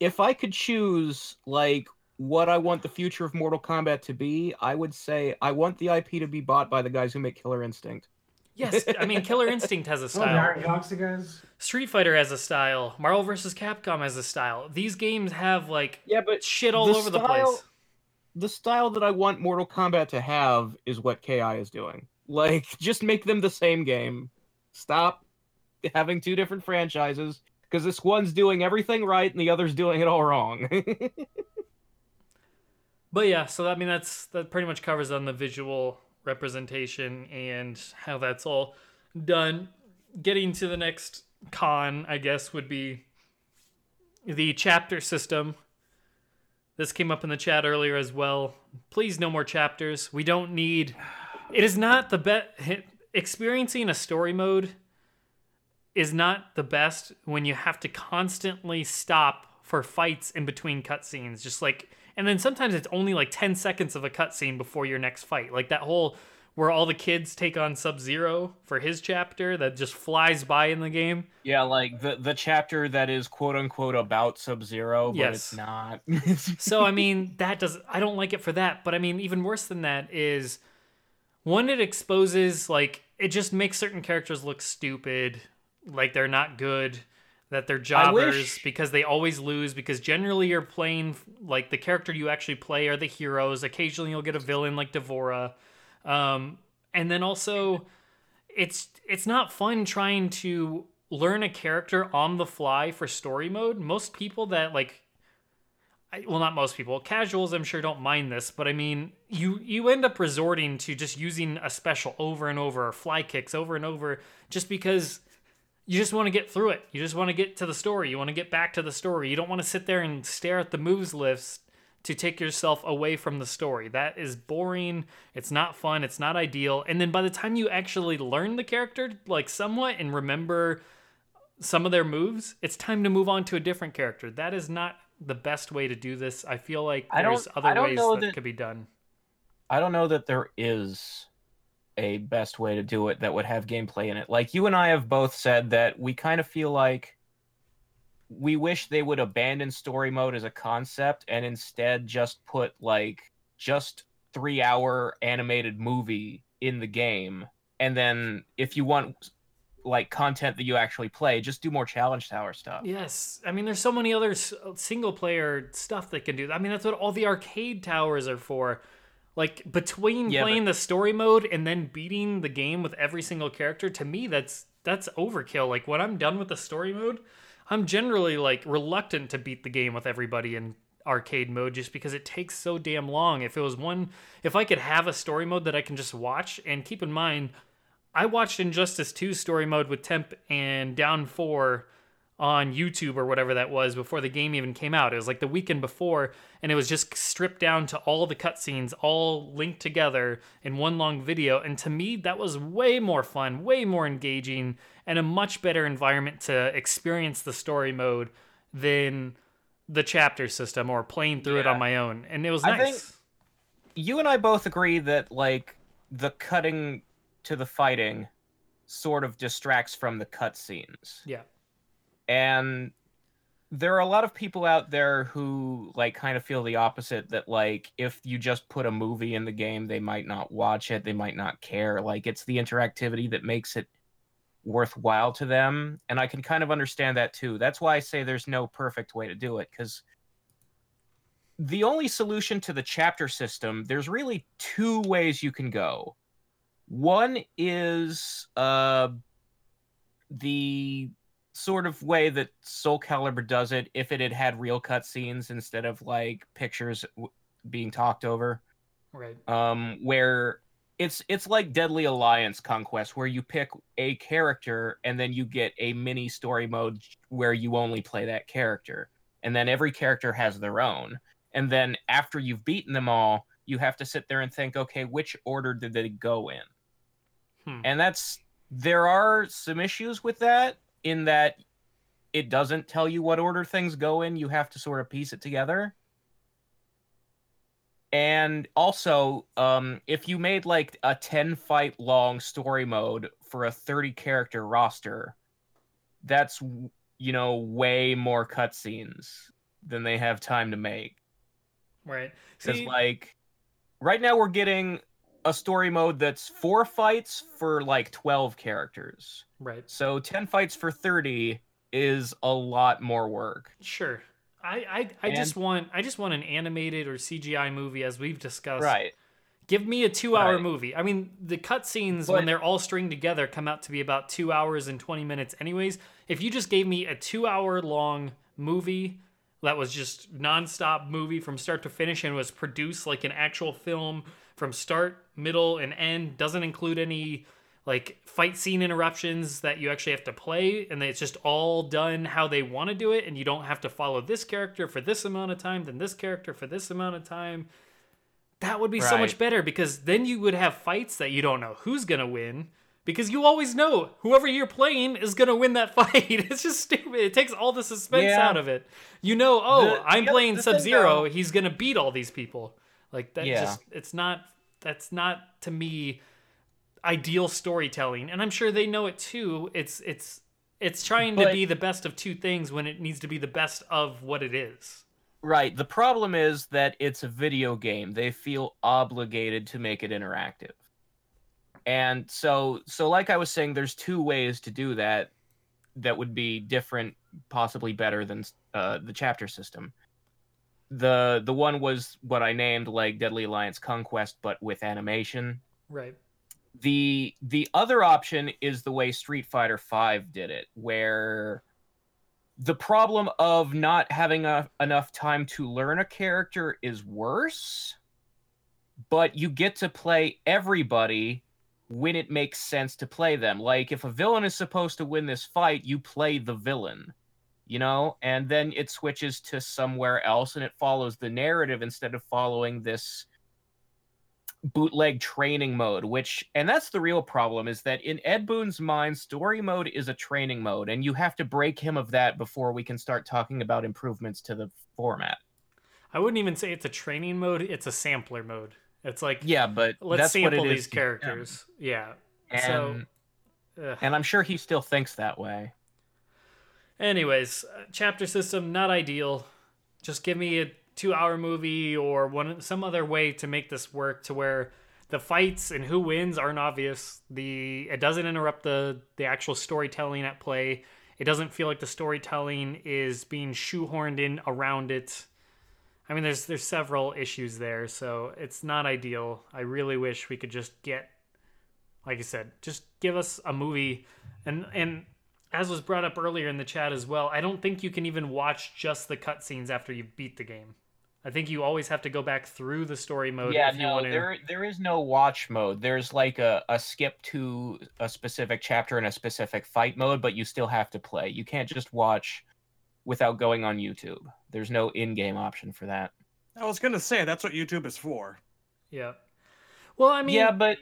if I could choose like what I want the future of Mortal Kombat to be, I would say I want the IP to be bought by the guys who make Killer Instinct. Yes, I mean Killer Instinct has a [LAUGHS] style. Oh, Iron Galaxy guys. Street Fighter has a style. Marvel vs. Capcom has a style. These games have like yeah, but shit all the over style, the place. The style that I want Mortal Kombat to have is what KI is doing. Like, [LAUGHS] just make them the same game. Stop having two different franchises because this one's doing everything right and the other's doing it all wrong. [LAUGHS] but yeah, so I mean that's that pretty much covers on the visual representation and how that's all done. Getting to the next con, I guess, would be the chapter system. This came up in the chat earlier as well. Please, no more chapters. We don't need. It is not the best. Experiencing a story mode is not the best when you have to constantly stop for fights in between cutscenes. Just like and then sometimes it's only like 10 seconds of a cutscene before your next fight. Like that whole where all the kids take on Sub Zero for his chapter that just flies by in the game. Yeah, like the the chapter that is quote unquote about Sub Zero, but yes. it's not. [LAUGHS] so I mean, that does I don't like it for that. But I mean, even worse than that is one it exposes like it just makes certain characters look stupid, like they're not good that they're jobbers because they always lose because generally you're playing like the character you actually play are the heroes. Occasionally you'll get a villain like D'Vorah, um, and then also it's it's not fun trying to learn a character on the fly for story mode. Most people that like I, well not most people casuals i'm sure don't mind this but i mean you you end up resorting to just using a special over and over or fly kicks over and over just because you just want to get through it. You just want to get to the story. You want to get back to the story. You don't want to sit there and stare at the moves list to take yourself away from the story. That is boring. It's not fun. It's not ideal. And then by the time you actually learn the character, like somewhat, and remember some of their moves, it's time to move on to a different character. That is not the best way to do this. I feel like there's other ways that, that could be done. I don't know that there is a best way to do it that would have gameplay in it. Like you and I have both said that we kind of feel like we wish they would abandon story mode as a concept and instead just put like just 3 hour animated movie in the game. And then if you want like content that you actually play just do more challenge tower stuff. Yes. I mean there's so many other single player stuff that can do that. I mean that's what all the arcade towers are for like between yeah, playing but... the story mode and then beating the game with every single character, to me that's that's overkill. Like when I'm done with the story mode, I'm generally like reluctant to beat the game with everybody in arcade mode just because it takes so damn long. If it was one if I could have a story mode that I can just watch and keep in mind I watched Injustice 2 story mode with Temp and Down 4 on YouTube or whatever that was before the game even came out. It was like the weekend before, and it was just stripped down to all the cutscenes, all linked together in one long video. And to me, that was way more fun, way more engaging, and a much better environment to experience the story mode than the chapter system or playing through yeah. it on my own. And it was I nice. you and I both agree that like the cutting to the fighting sort of distracts from the cutscenes. Yeah and there are a lot of people out there who like kind of feel the opposite that like if you just put a movie in the game they might not watch it they might not care. Like it's the interactivity that makes it worthwhile to them. And i can kind of understand that too. That's why i say there's no perfect way to do it because the only solution to the chapter system there's really two ways you can go. One is uh the sort of way that Soul Calibur does it if it had had real cutscenes instead of like pictures w- being talked over. Right. Um, where it's it's like Deadly Alliance Conquest, where you pick a character and then you get a mini story mode where you only play that character, and then every character has their own. And then after you've beaten them all, you have to sit there and think, okay, which order did they go in? Hmm. And that's there are some issues with that in that it doesn't tell you what order things go in. You have to sort of piece it together. And also, um, if you made like a 10 fight long story mode for a 30 character roster, that's, you know, way more cutscenes than they have time to make. Right. Because, like, right now we're getting a story mode that's four fights for like 12 characters. right. So 10 fights for 30 is a lot more work. Sure. I I, I just want I just want an animated or CGI movie as we've discussed. Right. Give me a two-hour Right. movie. I mean, the cutscenes when they're all stringed together come out to be about two hours and twenty minutes, anyways. If you just gave me a two-hour-long movie that was just nonstop movie from start to finish and was produced like an actual film from start, middle, and end, doesn't include any like fight scene interruptions that you actually have to play, and it's just all done how they want to do it, and you don't have to follow this character for this amount of time, then this character for this amount of time that would be so much better because then you would have fights that you don't know who's gonna win because you always know whoever you're playing is gonna win that [LAUGHS] fight. It's just stupid. It takes all the suspense Yeah. out of it. You know, oh, The- I'm the playing Sub Zero. Um, he's gonna beat all these people. Like that. Yeah. Just it's not. That's not to me ideal storytelling, and I'm sure they know it too. It's it's it's trying to be the best of two things when it needs to be the best of what it is. Right. The problem is that it's a video game. They feel obligated to make it interactive. And so so like I was saying there's two ways to do that that would be different possibly better than uh, the chapter system. The the one was what I named like Deadly Alliance Conquest but with animation. Right. the the other option is the way Street Fighter V did it, where the problem of not having a, enough time to learn a character is worse, but you get to play everybody when it makes sense to play them. Like if a villain is supposed to win this fight, you play the villain. You know, and then it switches to somewhere else and it follows the narrative instead of following this bootleg training mode which and that's the real problem is that in ed boon's mind story mode is a training mode and you have to break him of that before we can start talking about improvements to the format I wouldn't even say it's a training mode. It's a sampler mode. It's like yeah but let's that's what sample these is to him. characters. Yeah. and, So, and i'm sure he still thinks that way anyways, uh, chapter system not ideal. Just give me a two-hour movie or one some other way to make this work to where the fights and who wins aren't obvious. The it doesn't interrupt the the actual storytelling at play. It doesn't feel like the storytelling is being shoehorned in around it. I mean, there's there's several issues there, so it's not ideal. I really wish we could just get, like I said, just give us a movie, and and as was brought up earlier in the chat as well, I don't think you can even watch just the cutscenes after you beat the game. I think you always have to go back through the story mode yeah if you no want to. there there is no watch mode there's like a, a skip to a specific chapter and a specific fight mode but you still have to play you can't just watch without going on youtube there's no in-game option for that I was gonna say that's what YouTube is for. Yeah. Well, I mean, yeah, but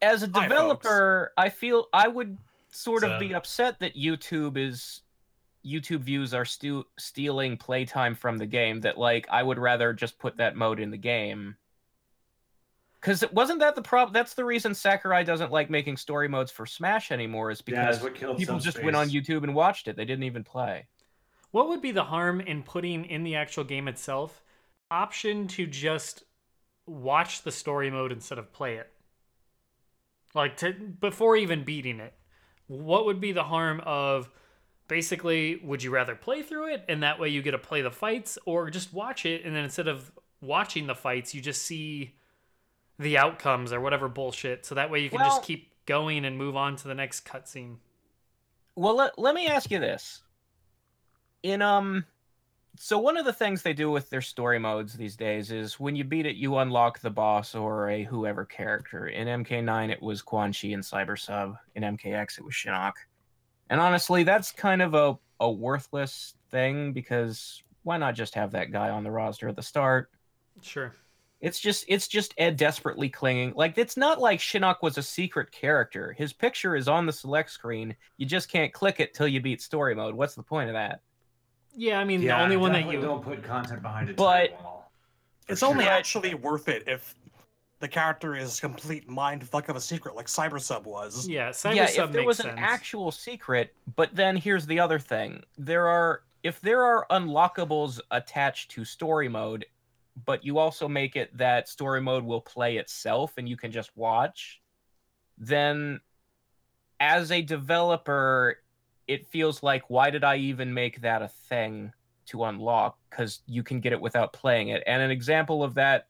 as a Hi, developer, I feel I would sort of be upset that YouTube is YouTube views are stu- stealing playtime from the game. That like I would rather just put that mode in the game. Because it wasn't that the problem. That's the reason Sakurai doesn't like making story modes for Smash anymore. Is because that's what people just went on YouTube and watched it. They didn't even play. what would be the harm in putting in the actual game itself option to just watch the story mode instead of play it? Like to before even beating it. What would be the harm of basically would you rather play through it and that way you get to play the fights or just watch it and then instead of watching the fights you just see the outcomes or whatever bullshit so that way you can Well- just keep going and move on to the next cutscene. Well, let, let me ask you this. In um so one of the things they do with their story modes these days is when you beat it you unlock the boss or a whoever character. In MK9 it was Quan Chi and Cyber Sub. In MKX it was Shinnok. And honestly, that's kind of a, a worthless thing because why not just have that guy on the roster at the start? Sure. It's just it's just Ed desperately clinging. Like it's not like Shinnok was a secret character. His picture is on the select screen. You just can't click it till you beat story mode. What's the point of that? Yeah, I mean Yeah, the only one that you don't put content behind it. But- It's For only sure. actually worth it if the character is a complete mind fuck of a secret, like Cyber Sub was. yeah cyber yeah, sub if there makes was sense. an actual secret, but then here's the other thing. There are if there are unlockables attached to story mode, but you also make it that story mode will play itself and you can just watch, then as a developer, it feels like why did I even make that a thing to unlock? Because you can get it without playing it. And an example of that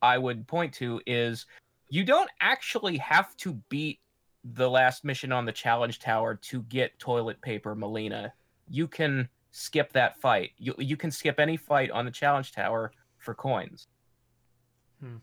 I would point to is you don't actually have to beat the last mission on the challenge tower to get toilet paper Melina. You can skip that fight. You you can skip any fight on the challenge tower for coins. Hmm.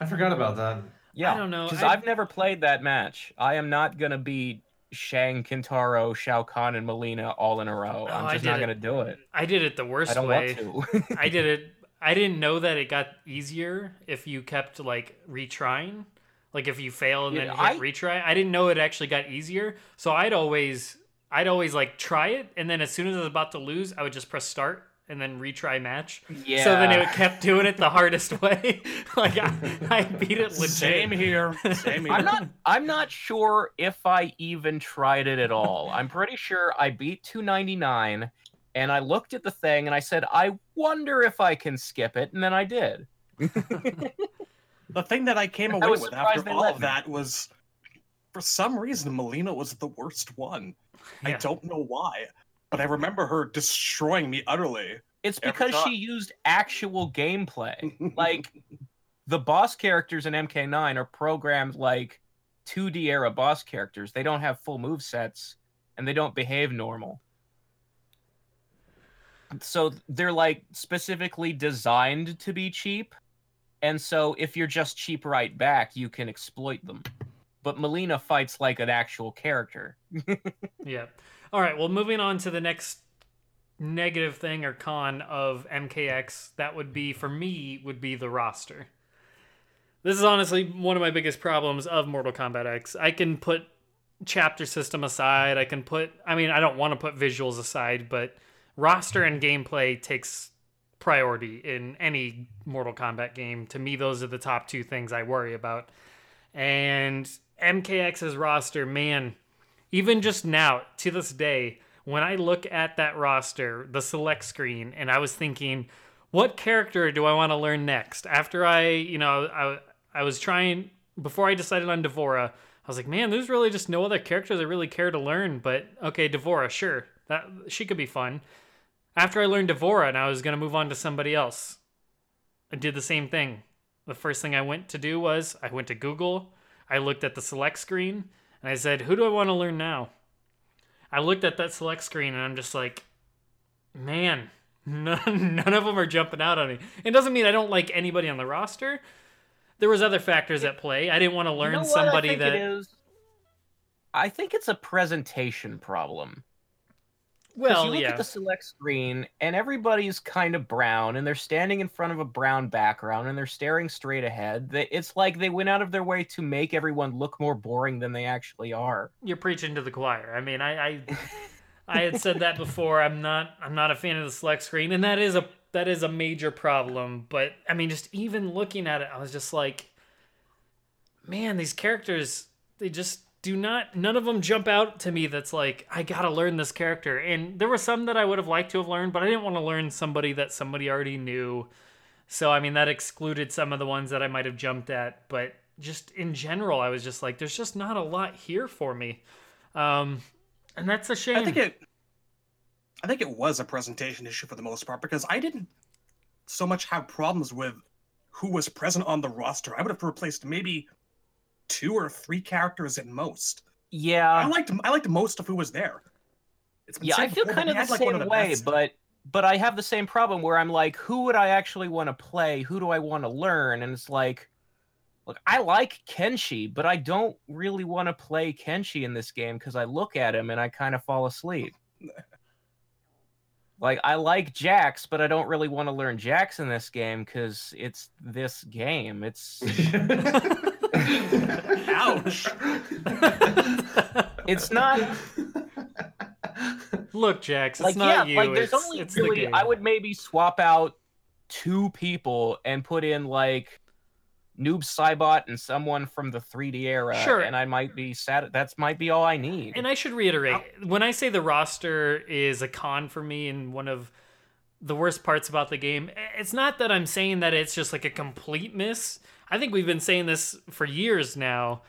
I forgot about that. Yeah, I don't know. because I- I've never played that match. I am not gonna beat Shang, Kintaro, Shao Kahn, and Melina all in a row. Oh, I'm just not it. gonna do it. I did it the worst I don't way. want to. [LAUGHS] I did [LAUGHS] it. I didn't know that it got easier if you kept like retrying. Like if you fail and Yeah, then hit I- retry. I didn't know it actually got easier. So I'd always, I'd always like try it, and then as soon as I was about to lose, I would just press start and then retry match. yeah. So then it kept doing it the hardest [LAUGHS] way. [LAUGHS] like I, I beat it legit. Same here. Same here. I'm not I'm not sure if I even tried it at all. I'm pretty sure I beat 299 and I looked at the thing and I said, I wonder if I can skip it, and then I did. [LAUGHS] The thing that I came away was with after all of me. that was, for some reason, Melina was the worst one. I don't know why, but I remember her destroying me utterly. It's because she used actual gameplay. [LAUGHS] like the boss characters in MK9 are programmed like 2D era boss characters. They don't have full move sets and they don't behave normal. So they're like specifically designed to be cheap. And so if you're just cheap right back, you can exploit them. But Melina fights like an actual character. [LAUGHS] Yeah. All right. Well, moving on to the next negative thing or con of MKX, that would be for me would be the roster. This is honestly one of my biggest problems of Mortal Kombat X. I can put chapter system aside. I can put. I mean, I don't want to put visuals aside, but roster and gameplay takes priority in any Mortal Kombat game. To me, those are the top two things I worry about. And MKX's roster, man, even just now to this day when i look at that roster the select screen and i was thinking what character do i want to learn next? After i you know i, I was trying before i decided on D'Vorah i was like man there's really just no other characters i really care to learn but okay D'Vorah sure that she could be fun. After i learned D'Vorah and i was going to move on to somebody else. I did the same thing. The first thing i went to do was i went to google i looked at the select screen and I said, Who do I want to learn now? I looked at that select screen and I'm just like, Man, none, [LAUGHS] none of them are jumping out on me. It doesn't mean I don't like anybody on the roster. There was other factors at play. I didn't want to learn You know somebody that? I think it's a presentation problem. Well, you look yeah. at the select screen and everybody's kind of brown and they're standing in front of a brown background and they're staring straight ahead. It's like they went out of their way to make everyone look more boring than they actually are. You're preaching to the choir. I mean, I, I [LAUGHS] I had said that before. I'm not I'm not a fan of the select screen, and that is a that is a major problem. But I mean, just even looking at it, I was just like, man, these characters they just do not none of them jump out to me that's like I got to learn this character. And there were some that I would have liked to have learned, but I didn't want to learn somebody that somebody already knew. So I mean, that excluded some of the ones that I might have jumped at, but just in general, I was just like there's just not a lot here for me. Um and that's a shame. I think it. I think it was a presentation issue for the most part because I didn't so much have problems with who was present on the roster. I would have replaced maybe two or three characters at most. Yeah, I liked I liked most of who was there. It's been yeah, I feel before, kind of the had, like, one same of way, best- but but I have the same problem where I'm like, who would I actually want to play? Who do I want to learn? And it's like, look, I like Kenshi, but I don't really want to play Kenshi in this game because I look at him and I kind of fall asleep. like I like Jax, but I don't really want to learn Jax in this game because it's this game. It's [LAUGHS] [LAUGHS] [LAUGHS] Ouch. it's not Look, Jax, it's like not yeah, you. like there's it's, only it's the really game. I would maybe swap out two people and put in like Noob Saibot and someone from the 3D era, Sure. and I might be sad. That's might be all I need. And I should reiterate when I say the roster is a con for me and one of the worst parts about the game, it's not that I'm saying that it's just like a complete miss. I think we've been saying this for years now.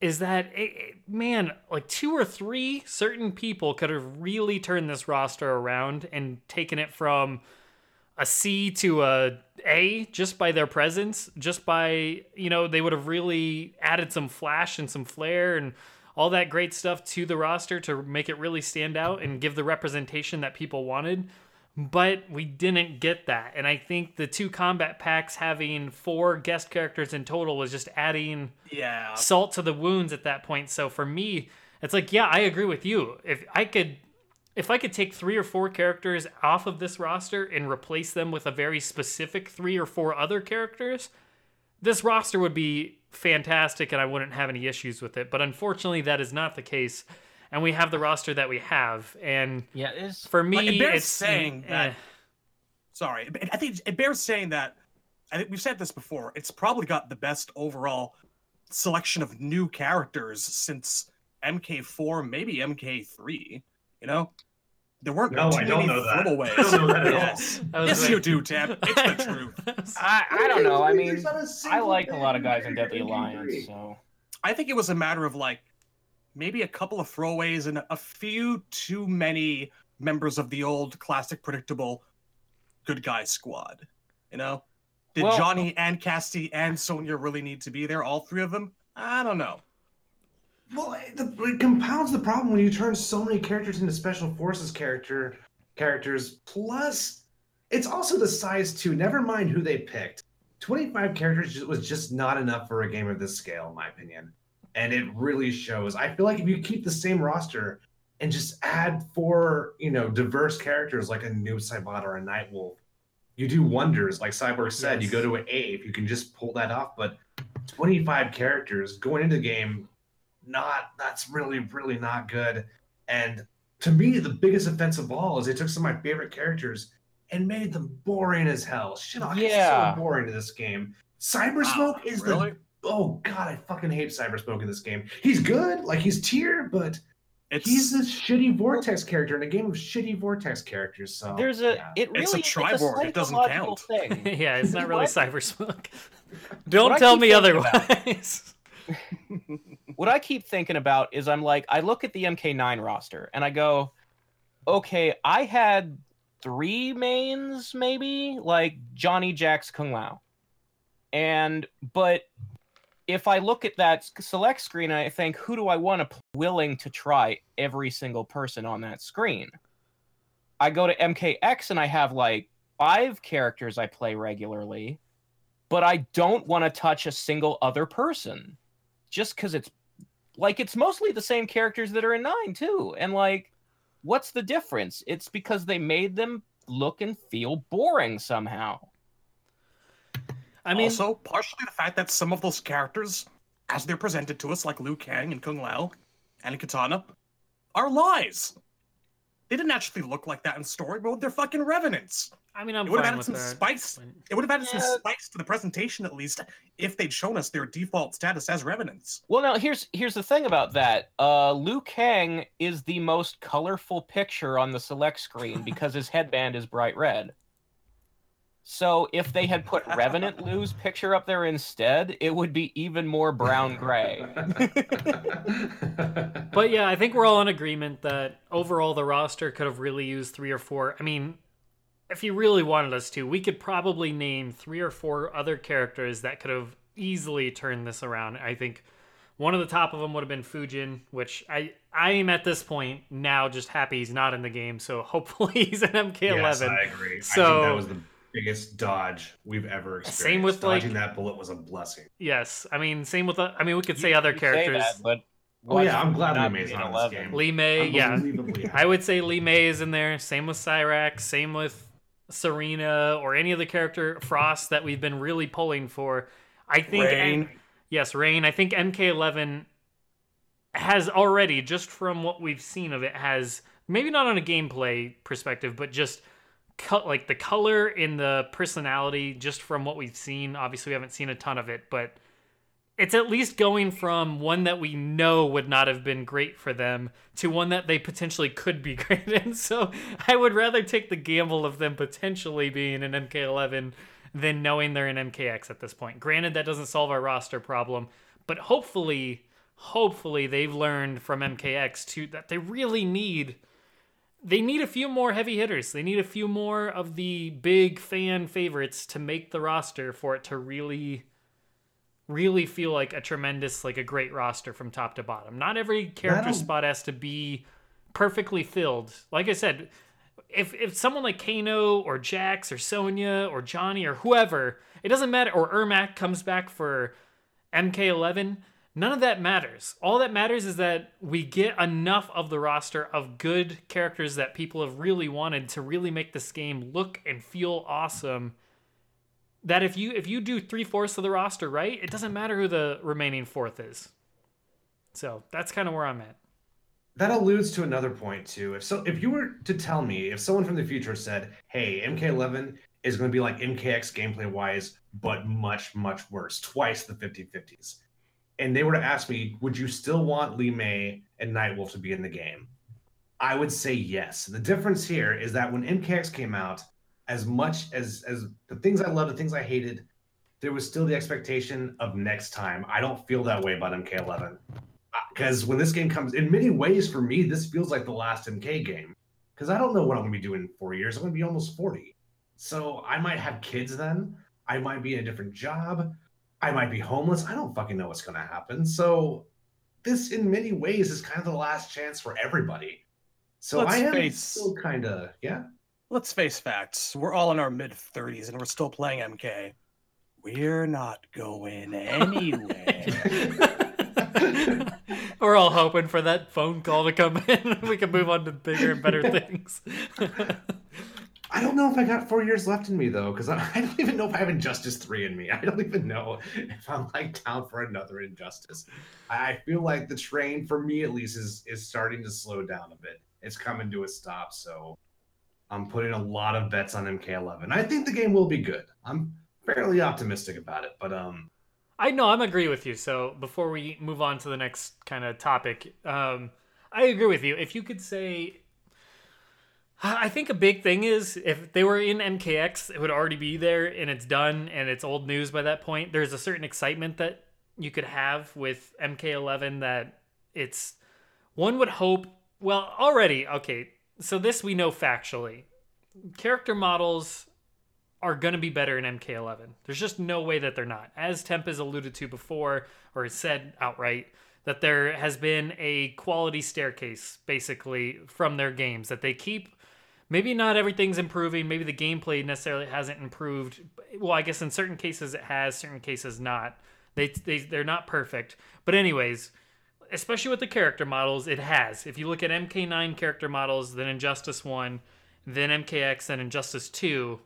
Is that it, man, like two or three certain people could have really turned this roster around and taken it from a C to a A just by their presence, just by, you know, they would have really added some flash and some flair and all that great stuff to the roster to make it really stand out and give the representation that people wanted. But we didn't get that. And I think the two combat packs having four guest characters in total was just adding yeah. salt to the wounds at that point. So for me, it's like, yeah, I agree with you. If I could if I could take three or four characters off of this roster and replace them with a very specific three or four other characters, this roster would be fantastic and I wouldn't have any issues with it. But unfortunately, that is not the case. And we have the roster that we have. And yeah, it's for me, Like, it bears it's saying eh. that- Sorry, I think it bears saying that. I think we've said this before. It's probably got the best overall selection of new characters since MK4, maybe MK3. You know, there weren't No, too I don't many know that. throwaways. I don't know that at all. yes, yes, like- you do, Tim. It's the [LAUGHS] truth. I, I don't know. I mean, There's not a I single like a lot of guys in Deadly Alliance, so I think it was a matter of like maybe a couple of throwaways and a few too many members of the old classic predictable good guy squad. You know? Did Well- Johnny and Cassie and Sonya really need to be there? All three of them? I don't know. Well, it, the, it compounds the problem when you turn so many characters into special forces character characters. Plus, it's also the size too. Never mind who they picked. Twenty-five characters was just not enough for a game of this scale, in my opinion, and it really shows. I feel like if you keep the same roster and just add four, you know, diverse characters like a new Cybot or a Nightwolf, you do wonders. Like Cyborg said, you go to an A if you can just pull that off. But 25 characters going into the game not that's really really not good and to me the biggest offense of all is they took some of my favorite characters and made them boring as hell Shinnok Yeah. is so boring to this game cyber Wow, smoke is really? the oh god i fucking hate cyber smoke in this game he's good like he's tier but It's he's this shitty vortex character in a game of shitty vortex characters so there's a yeah. it really It's a it's triborg, it doesn't count. [LAUGHS] yeah, it's not really [LAUGHS] What? cyber smoke. Don't I tell me otherwise. [LAUGHS] what I keep thinking about is I'm like, I look at the MK9 roster and I go, okay, I had three mains, maybe, like Johnny Jax Kung Lao. And, but if I look at that select screen, I think, who do I want to willing to try every single person on that screen? I go to MKX and I have like five characters I play regularly, but I don't want to touch a single other person just because it's like it's mostly the same characters that are in nine too and like what's the difference it's because they made them look and feel boring somehow I mean, also partially the fact that some of those characters, as they're presented to us, like Liu Kang and Kung Lao and Katana, are lies. They didn't actually look like that in story mode. They're fucking revenants. I mean, I'm It would have added some that. spice. It would have added Yeah. some spice to the presentation, at least, if they'd shown us their default status as revenants. well now here's here's the thing about that uh liu kang is the most colorful picture on the select screen because his headband is bright red so if they had put revenant Liu's picture up there instead it would be even more brown gray [LAUGHS] But yeah, I think we're all in agreement that overall the roster could have really used three or four. I mean, if you really wanted us to, we could probably name three or four other characters that could have easily turned this around. I think One of the top of them would have been Fujin, which I I am at this point now just happy he's not in the game. So hopefully [LAUGHS] he's an MK11. Yes, I agree. I So- think that was the biggest dodge we've ever experienced. Same with, like- dodging that bullet was a blessing. Yes, I mean same with the, I mean we could say You- other you characters. that, but Oh yeah, I'm glad Lee not May's be not an in this game. Li Mei, yeah. Unbelievably I would say Li Mei is in there. Same with Cyrax. Same with Sareena or any other character Frost that we've been really pulling for. I think Rain. yes, Rain. I think MK11 has already just from what we've seen of it has maybe not on a gameplay perspective, but just cut like the color and the personality just from what we've seen. Obviously, we haven't seen a ton of it, but it's at least going from one that we know would not have been great for them to one that they potentially could be [LAUGHS] great in. So I would rather take the gamble of them potentially being an MK11 than knowing they're an MKX at this point. Granted, that doesn't solve our roster problem, but hopefully, hopefully they've learned from MKX to that they really need they need a few more heavy hitters. They need a few more of the big fan favorites to make the roster for it to really really feel like a tremendous like a great roster from top to bottom. Not every character spot has to be perfectly filled. Like I said, if if someone like Kano or Jax or Sonya or Johnny or whoever, it doesn't matter or Ermac comes back for MK11, none of that matters. All that matters is that we get enough of the roster of good characters that people have really wanted to really make this game look and feel awesome. That if you if you do three fourths of the roster right, it doesn't matter who the remaining fourth is. So that's kind of where I'm at. That alludes to another point too. If so, if you were to tell me, if someone from the future said, "Hey, MK11 is going to be like MKX gameplay wise, but much much worse, twice the 50-50s," and they were to ask me, "Would you still want Li Mei and Nightwolf to be in the game?" I would say yes. The difference here is that when MKX came out, as much as as the things I loved, the things I hated, there was still the expectation of next time. I don't feel that way about MK11 because uh, when this game comes, in many ways for me, this feels like the last MK game because I don't know what I'm gonna be doing in four years. I'm gonna be almost 40, so I might have kids then. I might be in a different job. I might be homeless. I don't fucking know what's gonna happen. So this, in many ways, is kind of the last chance for everybody. So Let's I am face- still kind of yeah. Let's face facts. We're all in our mid 30s and we're still playing MK. We're not going anywhere. [LAUGHS] We're all hoping for that phone call to come in. [LAUGHS] we can move on to bigger and better [LAUGHS] things. I don't know if I got four years left in me though, because I, [LAUGHS] I don't even know if I have Injustice three in me. I don't even know if I'm like down for another Injustice. I feel like the train, for me at least, is is starting to slow down a bit. It's coming to a stop, so I'm putting a lot of bets on MK11. I think the game will be good. I'm fairly optimistic about it, but um, I know I'm agree with you. So before we move on to the next kind of topic, um, I agree with you. If you could say, I think a big thing is if they were in MKX, it would already be there and it's done and it's old news by that point. There's a certain excitement that you could have with MK11 that it's one would hope. Well, already okay. So this we know factually. Character models are going to be better in MK11. There's just no way that they're not. As Temp has alluded to before, or has said outright, that there has been a quality staircase, basically, from their games, that they keep. Maybe not everything's improving. Maybe the gameplay necessarily hasn't improved. Well, I guess in certain cases it has, certain cases not. They, they, they're not perfect. But, anyways, especially with the character models, it has. If you look at MK9 character models, then Injustice 1, then MKX, then Injustice 2,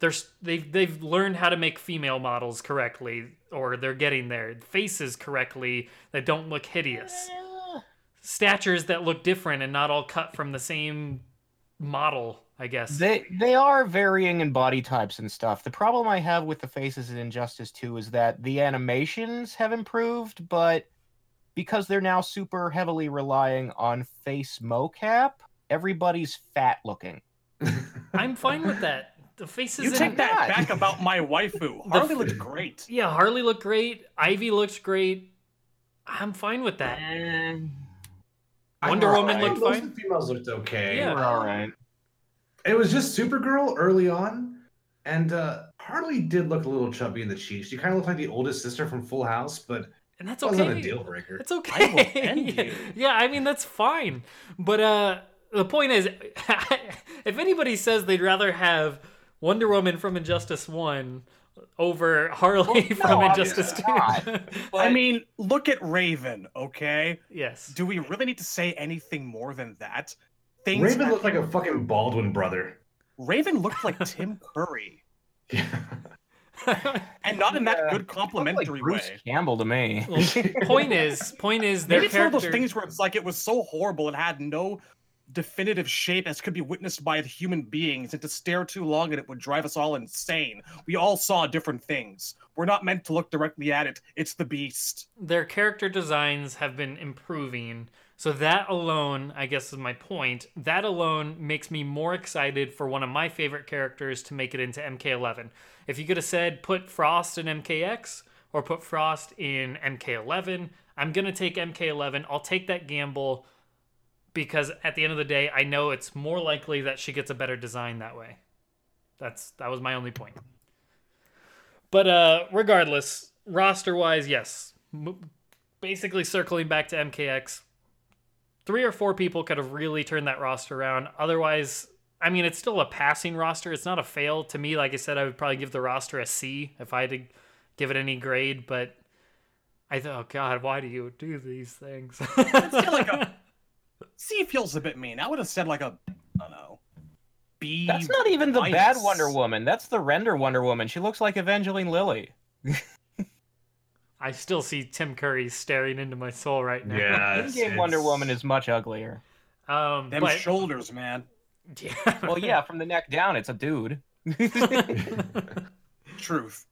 they're they've they've learned how to make female models correctly, or they're getting their Faces correctly that don't look hideous. [LAUGHS] Statures that look different and not all cut from the same model. I guess. They they are varying in body types and stuff. The problem I have with the faces in Injustice 2 is that the animations have improved, but because they're now super heavily relying on face mocap, everybody's fat looking. [LAUGHS] I'm fine with that. The faces. you take that not. back about my waifu. [LAUGHS] Harley looked great. Yeah, Harley looked great. Ivy looked great. I'm fine with that. Eh, Wonder I'm Woman alright. looked Most fine. of the females looked okay. Yeah. We're all right. It was just Supergirl early on, and uh, Harley did look a little chubby in the cheeks. She kind of looked like the oldest sister from Full House, but and that's okay. Wasn't a deal breaker. It's okay. I will end [LAUGHS] you. yeah, I mean that's fine. But uh the point is [LAUGHS] if anybody says they'd rather have Wonder Woman from Injustice 1 over Harley [LAUGHS] no, from Injustice 2. obviously not. [LAUGHS] I mean, look at Raven, okay? yes. Do we really need to say anything more than that? Things Raven that- looked like a fucking Baldwin brother. Raven looked like [LAUGHS] Tim Curry, Yeah. and not in that Yeah. good Looked like complimentary Bruce way. Campbell to me. Well, point is, point is their Maybe it's one of those things where it's like it was so horrible it had no definitive shape as could be witnessed by human beings, and to stare too long at it would drive us all insane. We all saw different things. We're not meant to look directly at it. It's the beast. their character designs have been improving. So that alone, I guess is my point. That alone makes me more excited for one of my favorite characters to make it into MK11. If you could have said put Frost in MKX or put Frost in MK11, I'm going to take MK11. I'll take that gamble because at the end of the day, I know it's more likely that she gets a better design that way. That's that was my only point. But uh regardless, roster-wise, yes. M- basically circling back to MKX, three or four people could have really turned that roster around. Otherwise, I mean, it's still a passing roster. It's not a fail to me. Like I said, I would probably give the roster a C if I had to give it any grade. But I thought, oh god, why do you do these things? still like a- [LAUGHS] C feels a bit mean. I would have said like a, I don't know, B. That's not even the bad. Wonder Woman. That's the render Wonder Woman. She looks like Evangeline Lilly. [LAUGHS] I still see Tim Curry staring into my soul right now. Yeah. In-game Wonder Woman is much uglier. Um, Them but shoulders, man. [LAUGHS] yeah. Well, yeah, from the neck down, it's a dude. [LAUGHS] Truth.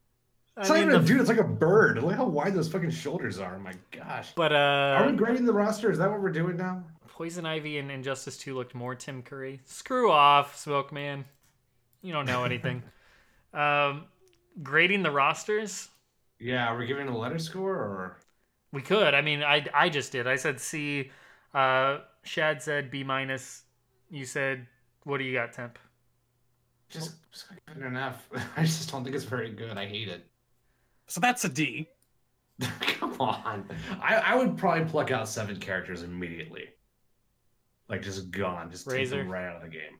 It's I not mean, even a dude. It's like a bird. Look how wide those fucking shoulders are. My gosh. but uh, Are we grading the roster? Is that what we're doing now? Poison Ivy and Injustice 2 looked more Tim Curry. Screw off, Smoke Man. You don't know anything. [LAUGHS] um, grading the rosters, Yeah. Are we giving a letter score or? we could. I mean, I I just did. I said C. Uh, Chad said B minus. You said what do you got, Temp? Just, just gonna give an F. I just don't think it's very good. I hate it. So that's a D. [LAUGHS] Come on. I, I would probably pluck out seven characters immediately. Like just gone. Just take Razor. them right out of the game.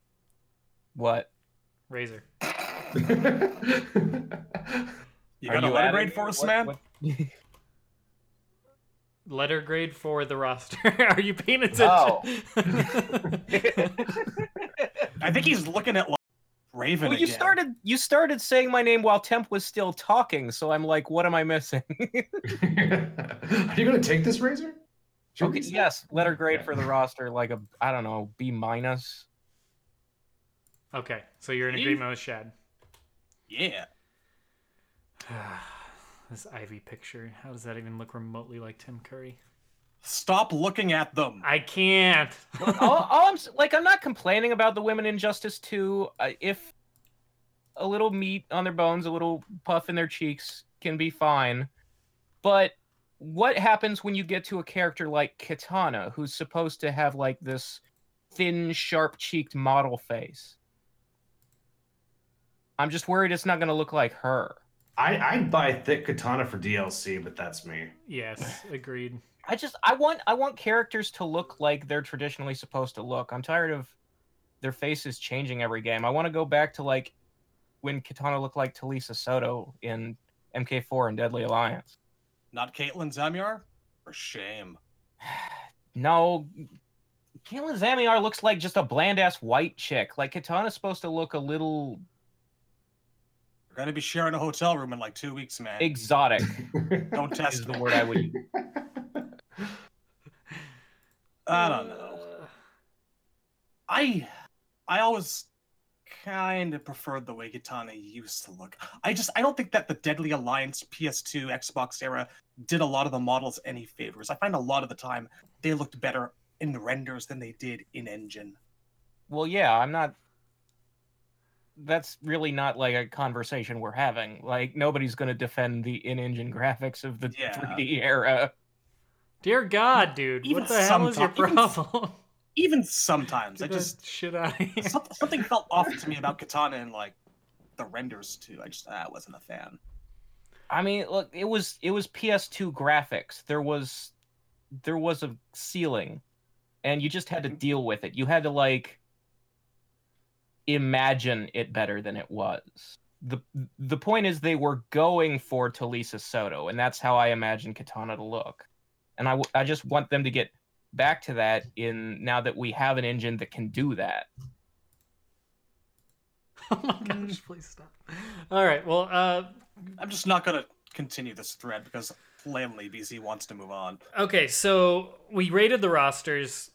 What? Razor. [LAUGHS] You Are got a you letter grade for us, man? what- [LAUGHS] Letter grade for the roster. [LAUGHS] Are you paying attention? Oh. I think he's looking at like Raven. well, you again. started you started saying my name while Temp was still talking, so I'm like, what am I missing? Are you gonna take this razor? Should okay, yes, letter grade Yeah. for the roster, like a I don't know, B minus. okay, so you're in E? agreement with Chad. Yeah. [SIGHS] this Ivy picture. How does that even look remotely like Tim Curry? Stop looking at them. I can't. all, all I'm like, I'm not complaining about the women in Justice 2. Uh, if a little meat on their bones, a little puff in their cheeks can be fine, but what happens when you get to a character like Katana, who's supposed to have like this thin, sharp-cheeked model face? I'm just worried it's not going to look like her. I, I'd buy thick katana for DLC, but that's me. yes, agreed. I just I want I want characters to look like they're traditionally supposed to look. I'm tired of their faces changing every game. I want to go back to like when Katana looked like Talisa Soto in MK4 and Deadly Alliance. Not Caitlyn Zamyar? For shame. [SIGHS] No, Caitlyn Zamiar looks like just a bland ass white chick. Like Katana's supposed to look a little We're gonna be sharing a hotel room in like two weeks, man. exotic. [LAUGHS] Don't is test the me. word I would use. I don't know. Uh, I I always kind of preferred the way Katana used to look. I just I don't think that the Deadly Alliance PS2 Xbox era did a lot of the models any favors. I find a lot of the time they looked better in the renders than they did in engine. Well, yeah, I'm not. That's really not like a conversation we're having. Like nobody's going to defend the in-engine graphics of the Yeah. 3D era. Dear God, dude, Even what the hell is your sometime- even- problem? [LAUGHS] Even sometimes I Get that just shit out of here. [LAUGHS] some- something felt off to me about Katana and like the renders too. I just ah, I wasn't a fan. I mean, look, it was it was PS2 graphics. There was there was a ceiling, and you just had to mm-hmm. deal with it. You had to like imagine it better than it was. the The point is, they were going for Talisa Soto, and that's how I imagine Katana to look. And I, w- I just want them to get back to that in now that we have an engine that can do that. [LAUGHS] Oh my [LAUGHS] gosh, please stop. All right, well, uh, I'm just not gonna continue this thread because plainly BZ wants to move on. okay, so we rated the rosters.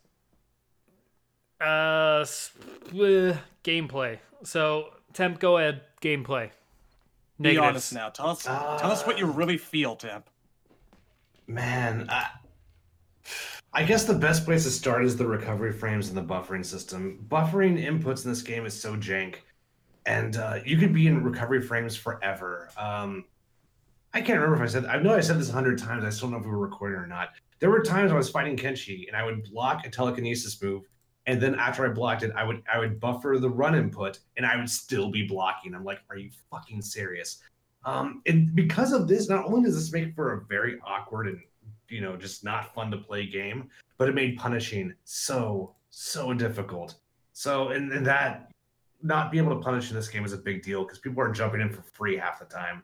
Uh, s- uh, gameplay. So, Temp, go ahead. Gameplay. Be honest now. Tell us, tell us what you really feel, Temp. Man, I, I guess the best place to start is the recovery frames and the buffering system. Buffering inputs in this game is so jank, and uh, you could be in recovery frames forever. Um, I can't remember if I said I know I said this a hundred times. I still don't know if we were recording or not. There were times I was fighting Kenshi and I would block a telekinesis move, and then after I blocked it, I would I would buffer the run input, and I would still be blocking. I'm like, are you fucking serious? Um, and because of this, not only does this make for a very awkward and you know just not fun to play game, but it made punishing so so difficult. So and, and that not being able to punish in this game is a big deal because people are jumping in for free half the time.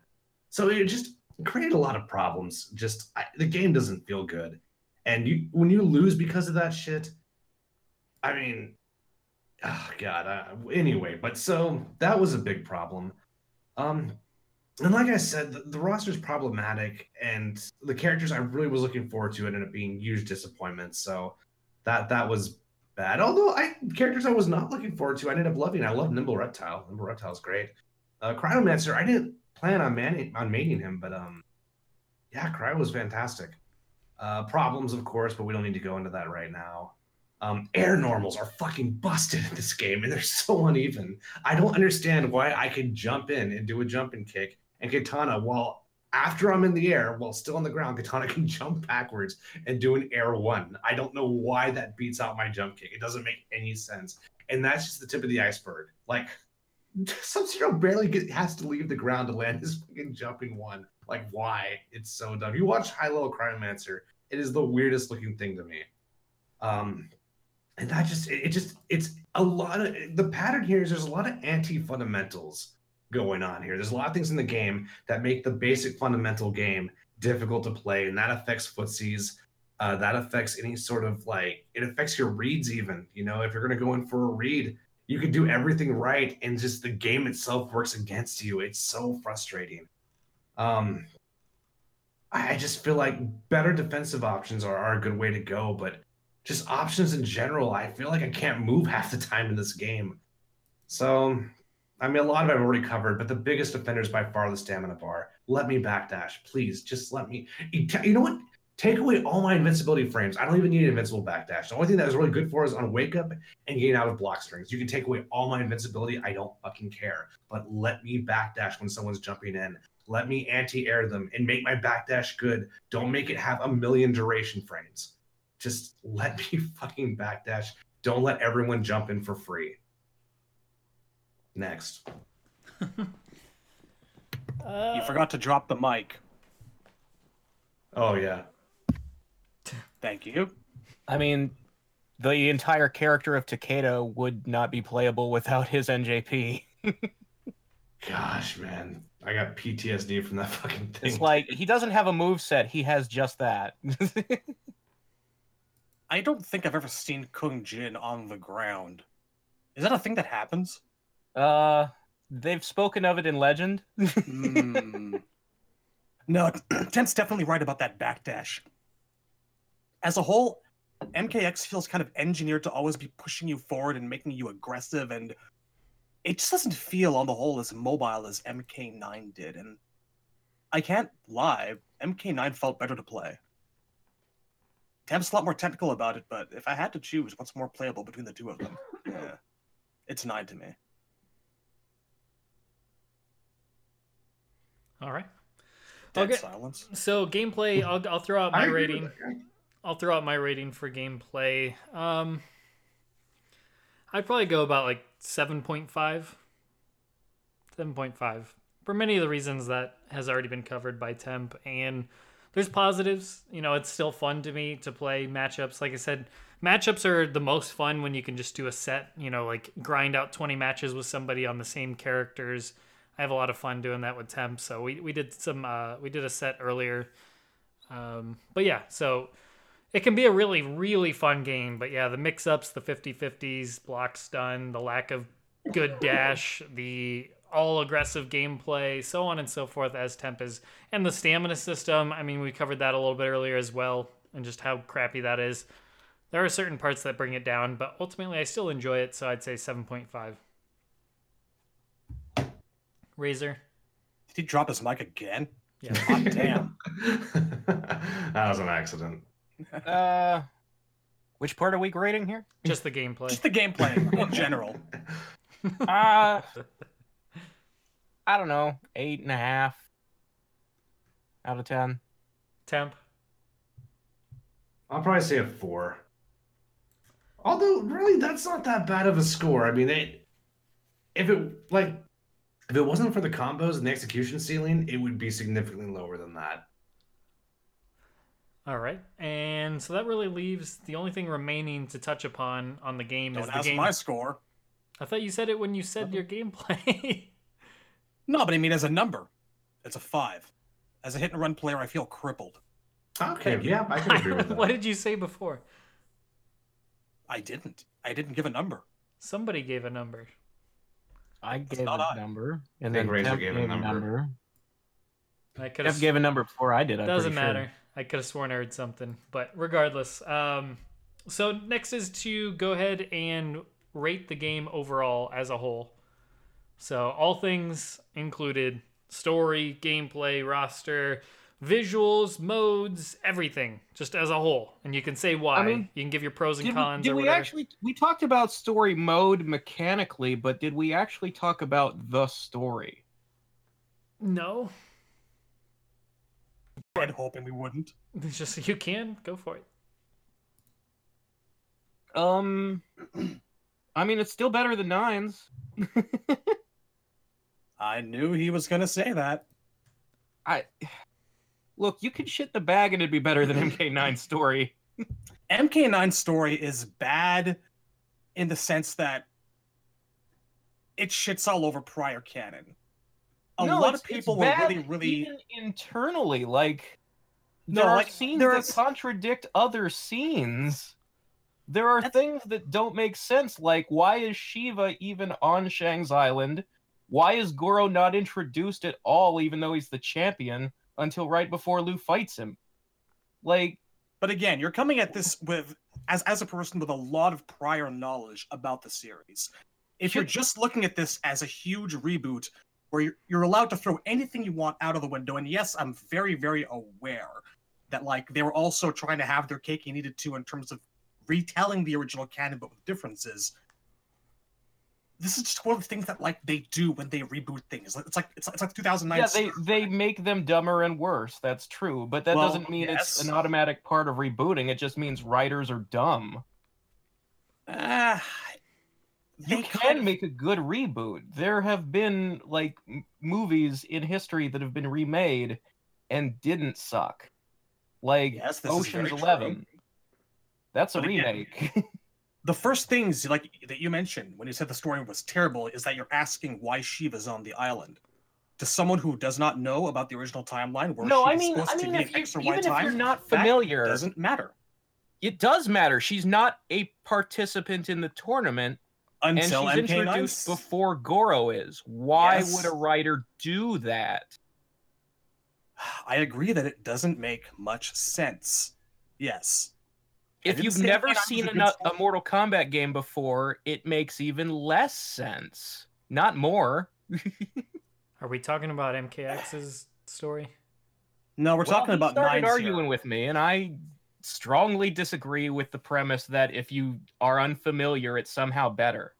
So it just created a lot of problems. Just I, the game doesn't feel good, and you when you lose because of that shit, I mean, oh god. Anyway, but so that was a big problem. Um, and like I said, the, the roster is problematic, and the characters I really was looking forward to ended up being huge disappointments. So that that was bad. Although I characters I was not looking forward to, I ended up loving. I love Nimble Reptile. Nimble Reptile's great. Uh, Cryomancer, I didn't plan on manning on mating him, but um, yeah, Cryo was fantastic. Uh, problems, of course, but we don't need to go into that right now. Um, air normals are fucking busted in this game, and they're so uneven. I don't understand why I can jump in and do a jumping kick, and Katana, while after I'm in the air, while still on the ground, Katana [LAUGHS] can jump backwards and do an air one. I don't know why that beats out my jump kick. It doesn't make any sense, and that's just the tip of the iceberg. Like [LAUGHS] Sub Zero barely get, has to leave the ground to land his [LAUGHS] fucking jumping one. Like, why? It's so dumb. You watch High Level Cryomancer, it is the weirdest looking thing to me. Um, and that just, it, it just, it's a lot of the pattern here is there's a lot of anti fundamentals going on here. There's a lot of things in the game that make the basic fundamental game difficult to play, and that affects footsies. Uh, that affects any sort of like, it affects your reads, even. You know, if you're going to go in for a read, you can do everything right and just the game itself works against you it's so frustrating um i just feel like better defensive options are, are a good way to go but just options in general i feel like i can't move [LAUGHS] half the time in this game so i mean a lot of i've already covered but the biggest offender is by far the stamina bar let me backdash please just let me you know what take away all my invincibility frames. I don't even need an invincible backdash. The only thing that was really good for is on wake up and getting out of block strings. You can take away all my invincibility. I don't fucking care. But let me backdash when someone's jumping in. Let me anti-air them and make my backdash good. Don't make it have a million duration frames. Just let [LAUGHS] me fucking backdash. Don't let everyone jump in for free. Next. Uh, [LAUGHS] You forgot to drop the mic. Oh yeah. Thank you. I mean, the entire character of Takeda would not be playable without his NJP. [LAUGHS] Gosh, man. I got PTSD from that fucking thing. It's like he doesn't have a move set; he has just that. [LAUGHS] I don't think I've ever seen Kung Jin on the ground. Is that a thing that happens? Uh, they've spoken of it in Legend. [LAUGHS] Hmm. No, [CLEARS THROAT] Temp's definitely right about that backdash. As a whole, MKX feels kind of engineered to always be pushing you forward and making you aggressive, and it just doesn't feel on the whole as mobile as MK9 did. And I can't lie, MK9 felt better to play. Temp's a lot more technical about it, but if I had to choose what's more playable between the two of them, [CLEARS THROAT] yeah, it's 9 to me. All right. Dead Okay. silence. So gameplay, I'll I'll throw out my I agree with rating. I'll throw out my rating for gameplay. Um, I'd probably go about like 7.5. 7.5. for many of the reasons that has already been covered by Temp. And there's positives. You know, it's still fun to me to play matchups. Like I said, matchups are the most fun when you can just do a set. You know, like grind out 20 matches with somebody on the same characters. I have a lot of fun doing that with Temp. So we we did some uh, we did a set earlier. Um, but yeah, so it can be a really really fun game. But yeah, the mix ups, the 50-50s, block stun, the lack of good dash, the all aggressive gameplay, so on and so forth as Temp is, and the stamina system. I mean, we covered that a little bit earlier as well, and just how crappy that is. There are certain parts that bring it down, but ultimately I still enjoy it, so I'd say 7.5. Razor. Did he drop his mic again? Yeah. [LAUGHS] God damn. [LAUGHS] that was an accident. [LAUGHS] Uh, which part are we grading here? Just the gameplay. Just the gameplay in general. Uh, I don't know, eight and a half out of ten. Temp. I'll probably say a four. Although, really, that's not that bad of a score. I mean, it, if it like if it wasn't for the combos and the execution ceiling, it would be significantly lower than that. All right, and so that really leaves the only thing remaining to touch upon on the game is Don't the ask game. my score. I thought you said it when you said uh-huh. your gameplay. [LAUGHS] No, but I mean as a number, it's a five. As a hit and run player, I feel crippled. Okay, yeah, I can agree with [LAUGHS] that. what did you say before? I didn't. I didn't give a number. Somebody gave a number. I gave not a I. number, and then Razor Temp gave a number. I could Jeff have gave a number before I did. I'm Doesn't pretty sure. matter. I could have sworn I heard something, but regardless. Um, so next is to go ahead and rate the game overall as a whole. So all things included: story, gameplay, roster, visuals, modes, everything, just as a whole. And you can say why. mean, you can give your pros and Did, cons. we, did or we whatever. actually? We talked about story mode mechanically, but did we actually talk about the story? No. I'm hoping we wouldn't. [LAUGHS] It's just you can go for it. Um, I mean, it's still better than nines. [LAUGHS] I knew he was gonna say that. I look, you could shit the bag and it'd be better than [LAUGHS] MK9 story. MK9 story is bad in the sense that it shits all over prior canon. A No, lot of people were really, really. even internally. Like No, there are like, scenes there that is- contradict other scenes. There are That's- things that don't make sense. Like why is Sheeva even on Shang's Island? Why is Goro not introduced at all, even though he's the champion, until right before Liu fights him? Like But again, you're coming at this with as as a person with a lot of prior knowledge about the series. If you're just looking at this as a huge reboot where you're, you're allowed to throw anything you want out of the window, and yes, I'm very, very aware that like they were also trying to have their cake and eat it too in terms of retelling the original canon but with differences. This is just one of the things that like they do when they reboot things. It's like it's like, it's like 2009. yeah, they they make them dumber and worse. That's true, but that Well, doesn't mean it's an automatic part of rebooting. It just means writers are dumb. Ah, You can make a good reboot. There have been like m- movies in history that have been remade and didn't suck. Like Yes, Ocean's Eleven. true. That's a But again- remake. [LAUGHS] the first things like that you mentioned when you said the story was terrible is that you're asking why Sheeva's on the island. To someone who does not know about the original timeline, where no, I mean, supposed I to mean, be if an you, X or even Y if time, you're not familiar, doesn't matter it does matter. She's not a participant in the tournament, until and she's MK9. introduced before Goro is. Why Yes. would a writer do that? [SIGHS] I agree that it doesn't make much sense. Yes. I If you've never seen a a, good no- a story. Mortal Kombat game before, it makes even less sense. Not more. [LAUGHS] Are we talking about MKX's story? No, we're Well, talking he about started nine. arguing with me, and I strongly disagree with the premise that if you are unfamiliar, it's somehow better.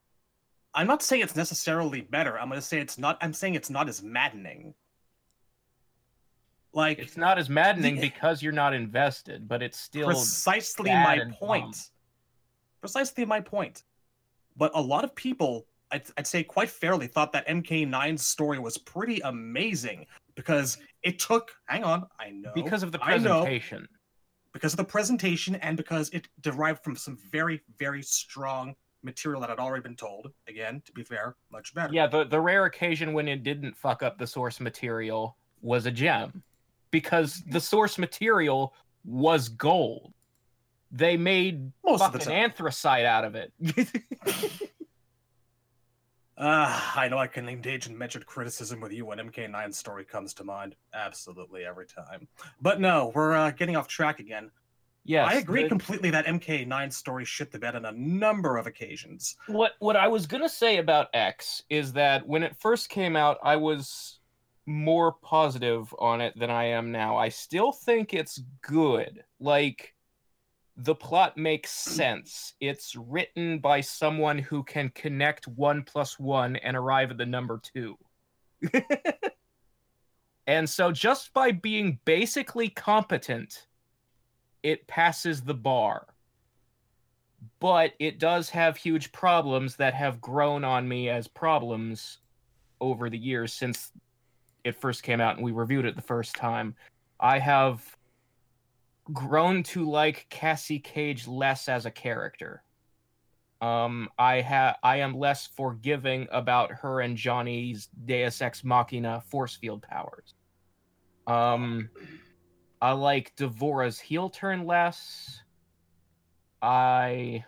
I'm not saying it's necessarily better. I'm going to say it's not. I'm saying it's not as maddening. Like It's not as maddening The- because you're not invested, but it's still precisely my point. dumb. Precisely my point. But a lot of people I'd, I'd say quite fairly, thought that MK9's story was pretty amazing because it took. Hang on, I know because of the I know. presentation. because of the presentation and because it derived from some very very strong material that had already been told. Again, to be fair, much better. Yeah, the the rare occasion when it didn't fuck up the source material was a gem, because the source material was gold. They made most fucking anthracite out of it. [LAUGHS] Ah, I know I can engage in measured criticism with you when MK9's story comes to mind. Absolutely every time. But no, we're uh, getting off track again. yes, I agree the- completely that MK9's story shit the bed on a number of occasions. what what I was gonna say about X is that when it first came out, I was more positive on it than I am now. I still think it's good. Like the plot makes sense. It's written by someone who can connect one plus one and arrive at the number two. [LAUGHS] and so just by being basically competent, it passes the bar but it does have huge problems that have grown on me as problems over the years since it first came out and we reviewed it the first time. I have grown to like Cassie Cage less as a character. Um, I ha I am less forgiving about her and Johnny's Deus Ex Machina force field powers. Um, I like D'Vorah's heel turn less. I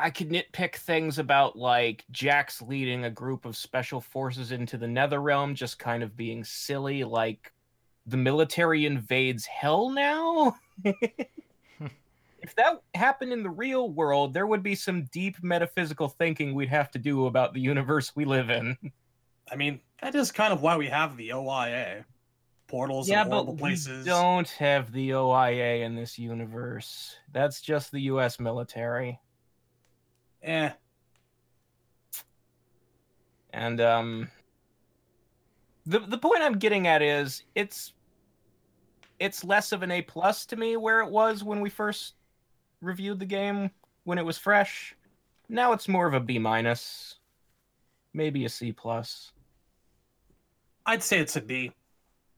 I could nitpick things about like Jax leading a group of special forces into the Nether Realm just kind of being silly, like the military invades hell now. [LAUGHS] if that happened in the real world, there would be some deep metaphysical thinking we'd have to do about the universe we live in. I mean, that is kind of why we have the OIA. Portals yeah, and but horrible we places. don't have the OIA in this universe. That's just the U.S. military. Eh. And um the the point I'm getting at is it's it's less of an A plus to me where it was when we first reviewed the game when it was fresh. Now it's more of a B minus, maybe a C plus. I'd say it's a B.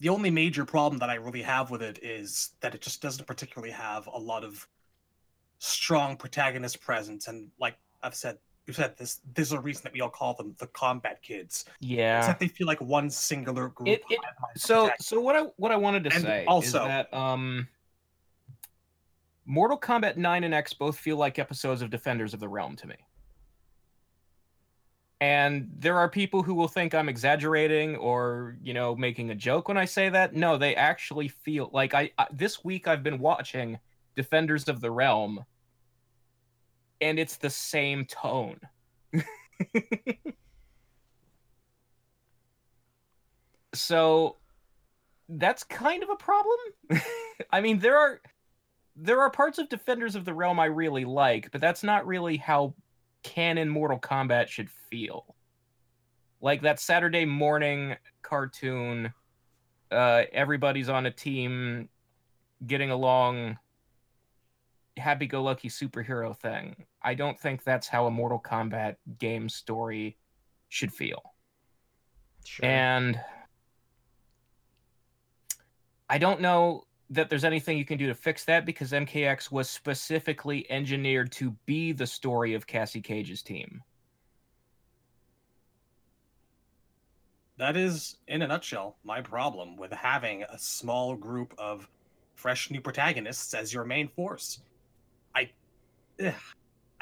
The only major problem that I really have with it is that it just doesn't particularly have a lot of strong protagonist presence. And like I've said, we've said this. There's a reason that we all call them the combat kids. Yeah. that they feel like one singular group. It- it- So so what I what I wanted to And say is also- that um Mortal Kombat 9 and X both feel like episodes of Defenders of the Realm to me. And there are people who will think I'm exaggerating or, you know, making a joke when I say that. No, they actually feel like I, I this week I've been watching Defenders of the Realm and it's the same tone. [LAUGHS] so that's kind of a problem. [LAUGHS] I mean, there are there are parts of Defenders of the Realm I really like, but that's not really how canon Mortal Kombat should feel. Like that Saturday morning cartoon, uh, everybody's on a team, getting along, happy-go-lucky superhero thing. I don't think that's how a Mortal Kombat game story should feel. Sure. And I don't know that there's anything you can do to fix that because MKX was specifically engineered to be the story of Cassie Cage's team. that is, in a nutshell, my problem with having a small group of fresh new protagonists as your main force. I, ugh,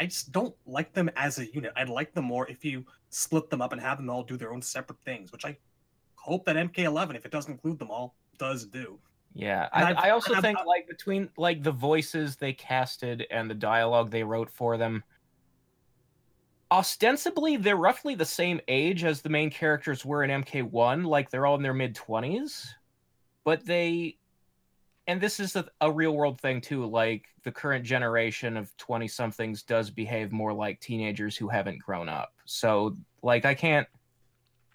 I just don't like them as a unit. I'd like them more if you split them up and have them all do their own separate things, which I hope that MK11, if it doesn't include them all, does do. Yeah, I, I've- also and I've- think like between like the voices they casted and the dialogue they wrote for them, ostensibly they're roughly the same age as the main characters were in MK1. Like they're all in their mid twenties, but they, and this is a, a real world thing too. Like the current generation of twenty somethings does behave more like teenagers who haven't grown up. So like I can't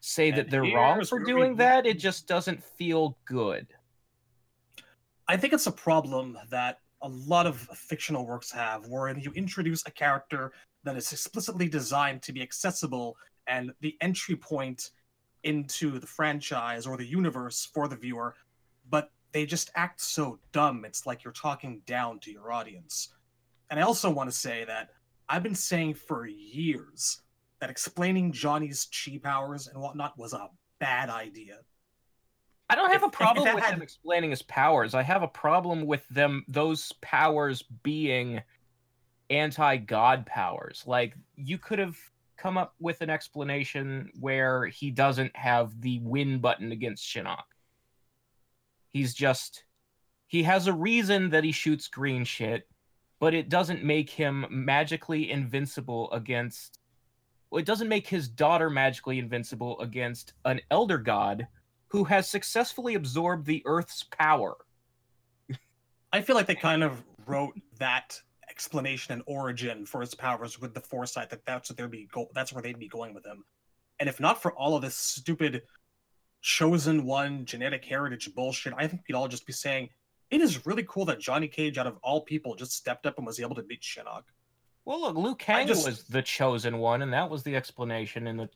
say that they're wrong for doing we- that. It just doesn't feel good. I think it's a problem that a lot of fictional works have, wherein you introduce a character that is explicitly designed to be accessible and the entry point into the franchise or the universe for the viewer, but they just act so dumb. It's like you're talking down to your audience. And I also want to say that I've been saying for years that explaining Johnny's chi powers and whatnot was a bad idea. I don't have If- a problem with had- them explaining his powers. I have a problem with them those powers being anti-god powers. Like you could have come up with an explanation where he doesn't have the win button against Shinnok. He's just he has a reason that he shoots green shit, but it doesn't make him magically invincible against it doesn't make his daughter magically invincible against an elder god who has successfully absorbed the Earth's power. I feel like they kind of wrote that explanation and origin for his powers with the foresight that that's what they'd be go- that's where they'd be going with him. And if not for all of this stupid chosen one genetic heritage bullshit, I think we'd all just be saying it is really cool that Johnny Cage, out of all people, just stepped up and was able to beat Shinnok. Well, look, Liu Kang just- was the chosen one, and that was the explanation in the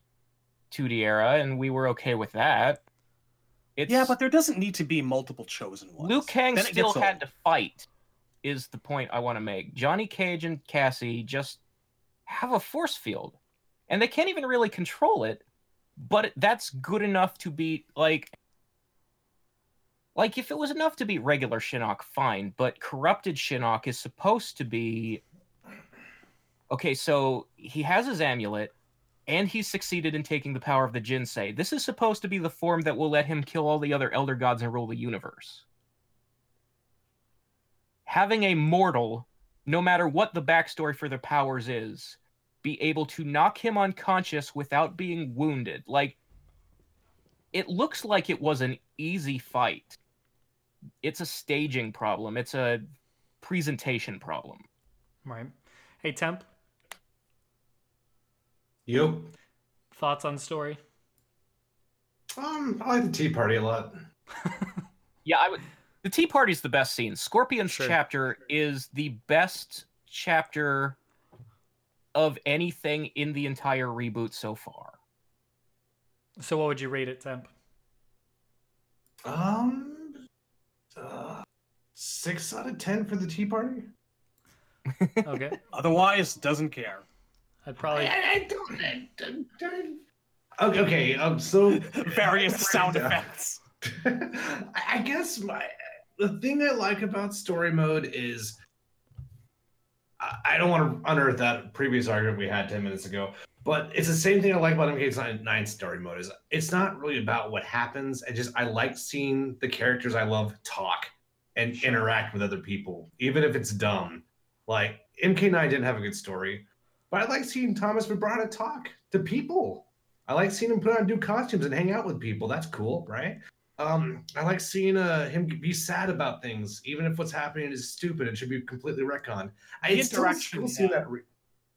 2D era, and we were okay with that. It's, Yeah, but there doesn't need to be multiple chosen ones. Liu Kang Then still had old. to fight, is the point I want to make. Johnny Cage and Cassie just have a force field, and they can't even really control it, but that's good enough to beat, like. Like, if it was enough to beat regular Shinnok, fine, but corrupted Shinnok is supposed to be. Okay, so he has his amulet, and he's succeeded in taking the power of the Jinsei. This is supposed to be the form that will let him kill all the other Elder Gods and rule the universe. Having a mortal, no matter what the backstory for their powers is, be able to knock him unconscious without being wounded. Like, it looks like it was an easy fight. It's a staging problem, it's a presentation problem. Right. Hey, Temp, You? thoughts on story? Um, I like the Tea Party a lot. [LAUGHS] Yeah, I would. The Tea Party's the best scene. Scorpion's Sure. chapter is the best chapter of anything in the entire reboot so far. So, what would you rate it, Temp? Um, uh, six out of ten for the Tea Party. Okay. [LAUGHS] Otherwise, doesn't care. I'd probably. I, I don't. I, don't- don't- Okay, okay. Um, so [LAUGHS] Various [LAUGHS] sound effects. I I guess my the thing I like about story mode is I- don't want to unearth that previous argument we had ten minutes ago, but it's the same thing I like about MK9 story mode. Is it's not really about what happens. I just I like seeing the characters I love talk and interact with other people, even if it's dumb. Like MK9 didn't have a good story, but I like seeing Thomas Vibrata talk to people. I like seeing him put on new costumes and hang out with people. That's cool, right? Um, I like seeing uh, him be sad about things, even if what's happening is stupid and should be completely retconned. I The it's still see cool yeah. that. Re-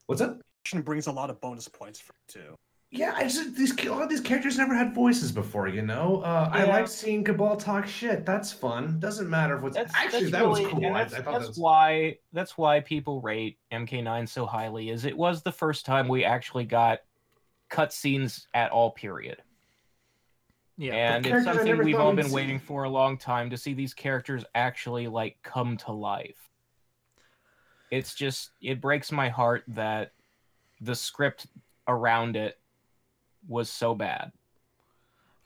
What's up? brings a lot of bonus points for it too. Yeah, I just these a lot of these characters never had voices before, you know. Uh, I like seeing Kabal talk shit. That's fun. Doesn't matter if what's That's actually that's that was cool. and I, I That's, thought that's that was why that's why people rate MK9 so highly. Is it was the first time we actually got cutscenes at all. Period. Yeah. and it's something we've all been waiting for a long time to see these characters actually like come to life it's just it breaks my heart that the script around it was so bad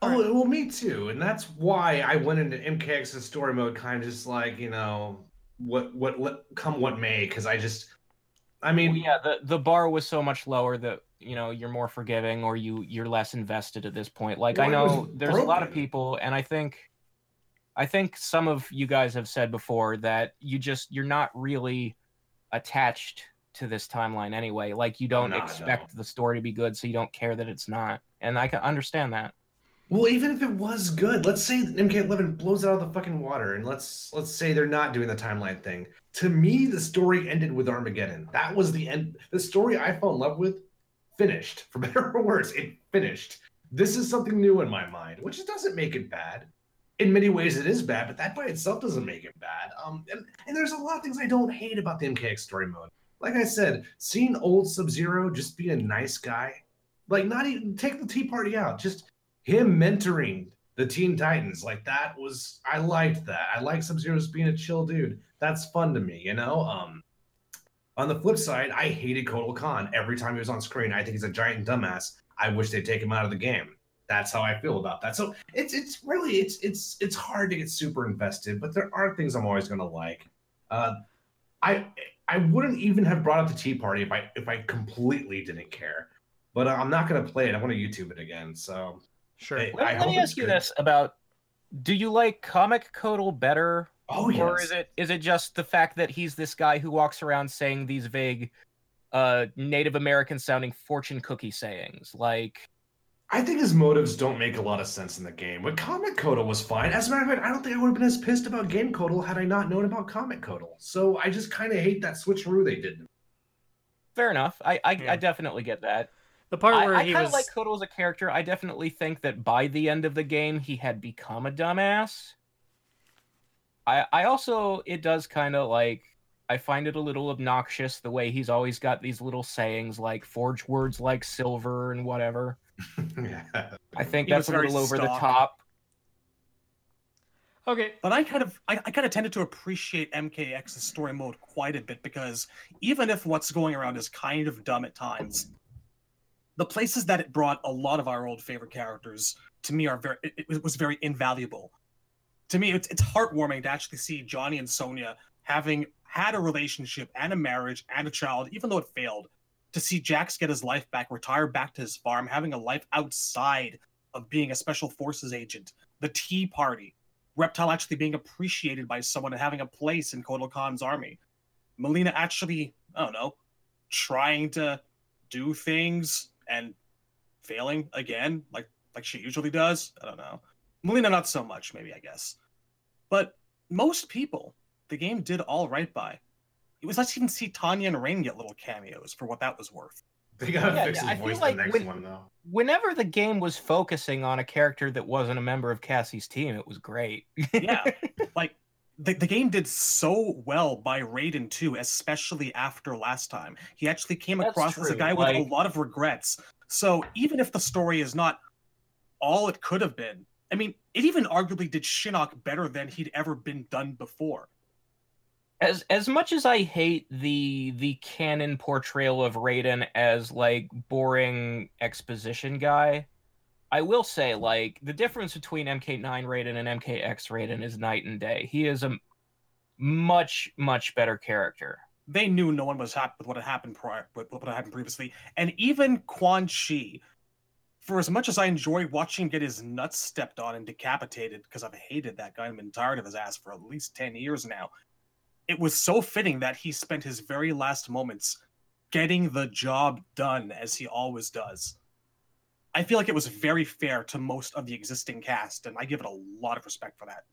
Oh well, me too, and that's why I went into MKX's story mode, kind of just like you know what what let, come what may, because I just, I mean, Well, yeah the, the bar was so much lower that you know you're more forgiving or you you're less invested at this point. Like i Well, was know there's a lot of people and i think i think some of you guys have said before that you just you're not really attached to this timeline anyway. Like you don't not, no. expect the story to be good so you don't care that it's not. And i can understand that Well, even if it was good, let's say that MK11 blows out of the fucking water, and let's let's say they're not doing the timeline thing. To me, the story ended with Armageddon. That was the end. The story I fell in love with finished, for [LAUGHS] better or worse. It finished. This is something new in my mind, which doesn't make it bad. In many ways, it is bad, but that by itself doesn't make it bad. Um, and, and there's a lot of things I don't hate about the MKX story mode. like I said, seeing old Sub Zero just be a nice guy, like not even take the Tea Party out, just him mentoring the Teen Titans, like that was I liked that. I like Sub Zero being a chill dude. That's fun to me, you know. Um, on the flip side, I hated Kotal Khan every time he was on screen. I think he's a giant dumbass. I wish they'd take him out of the game. That's how I feel about that. So it's it's really it's it's it's hard to get super invested, but there are things I'm always gonna like. Uh, I I wouldn't even have brought up the Tea Party if I if I completely didn't care. But I'm not gonna play it. I want to YouTube it again. So Sure. Hey, Let, let me ask you good. this about: Do you like comic Kotal better, oh yes. or is it is it just the fact that he's this guy who walks around saying these vague, uh, Native American sounding fortune cookie sayings? Like, I think his motives don't make a lot of sense in the game. But Comic Kotal was fine. As a matter of fact, I don't think I would have been as pissed about Game Kotal had I not known about Comic Kotal. So I just kind of hate that switcheroo they did. fair enough. I I, Yeah. I definitely get that. The part I, where I he kind was of like Kotal as a character. I definitely think that by the end of the game, he had become a dumbass. I I also it does kind of like I find it a little obnoxious the way he's always got these little sayings like forge words like silver and whatever. [LAUGHS] yeah. I think He that's a very little over the top. okay. But I kind of, I, I kind of tended to appreciate MKX's story mode quite a bit because even if what's going around is kind of dumb at times, the places that it brought a lot of our old favorite characters to me are very, it, it was very invaluable. To me, it's, it's heartwarming to actually see Johnny and Sonya having had a relationship and a marriage and a child, even though it failed. To see Jax get his life back, retire back to his farm, having a life outside of being a special forces agent, the Tea Party, Reptile actually being appreciated by someone and having a place in Kotal Khan's army. Melina actually, I don't know, trying to do things and failing again, like like she usually does. I don't know. Melina not so much, maybe I guess. But most people, the game did all right by. It was nice to even see Tanya and Rain get little cameos for what that was worth. They gotta Yeah, fix yeah, I his feel voice like the next when- one though. Whenever the game was focusing on a character that wasn't a member of Cassie's team, it was great. yeah [LAUGHS] like the, the game did so well by raiden 2 especially after last time. He actually came That's across as a true, guy with a lot of regrets. So even if the story is not all it could have been i mean it even arguably did shinnok better than he'd ever been done before. As as much as I hate the the canon portrayal of Raiden as like boring exposition guy, I will say like the difference between MK9 Raiden and MKX Raiden is night and day. He is a much much better character. they knew no one was happy with what had happened prior with what had happened previously and even quan chi for as much as i enjoy watching him get his nuts stepped on and decapitated because i've hated that guy and been tired of his ass for at least 10 years now it was so fitting that he spent his very last moments getting the job done as he always does i feel like it was very fair to most of the existing cast and i give it a lot of respect for that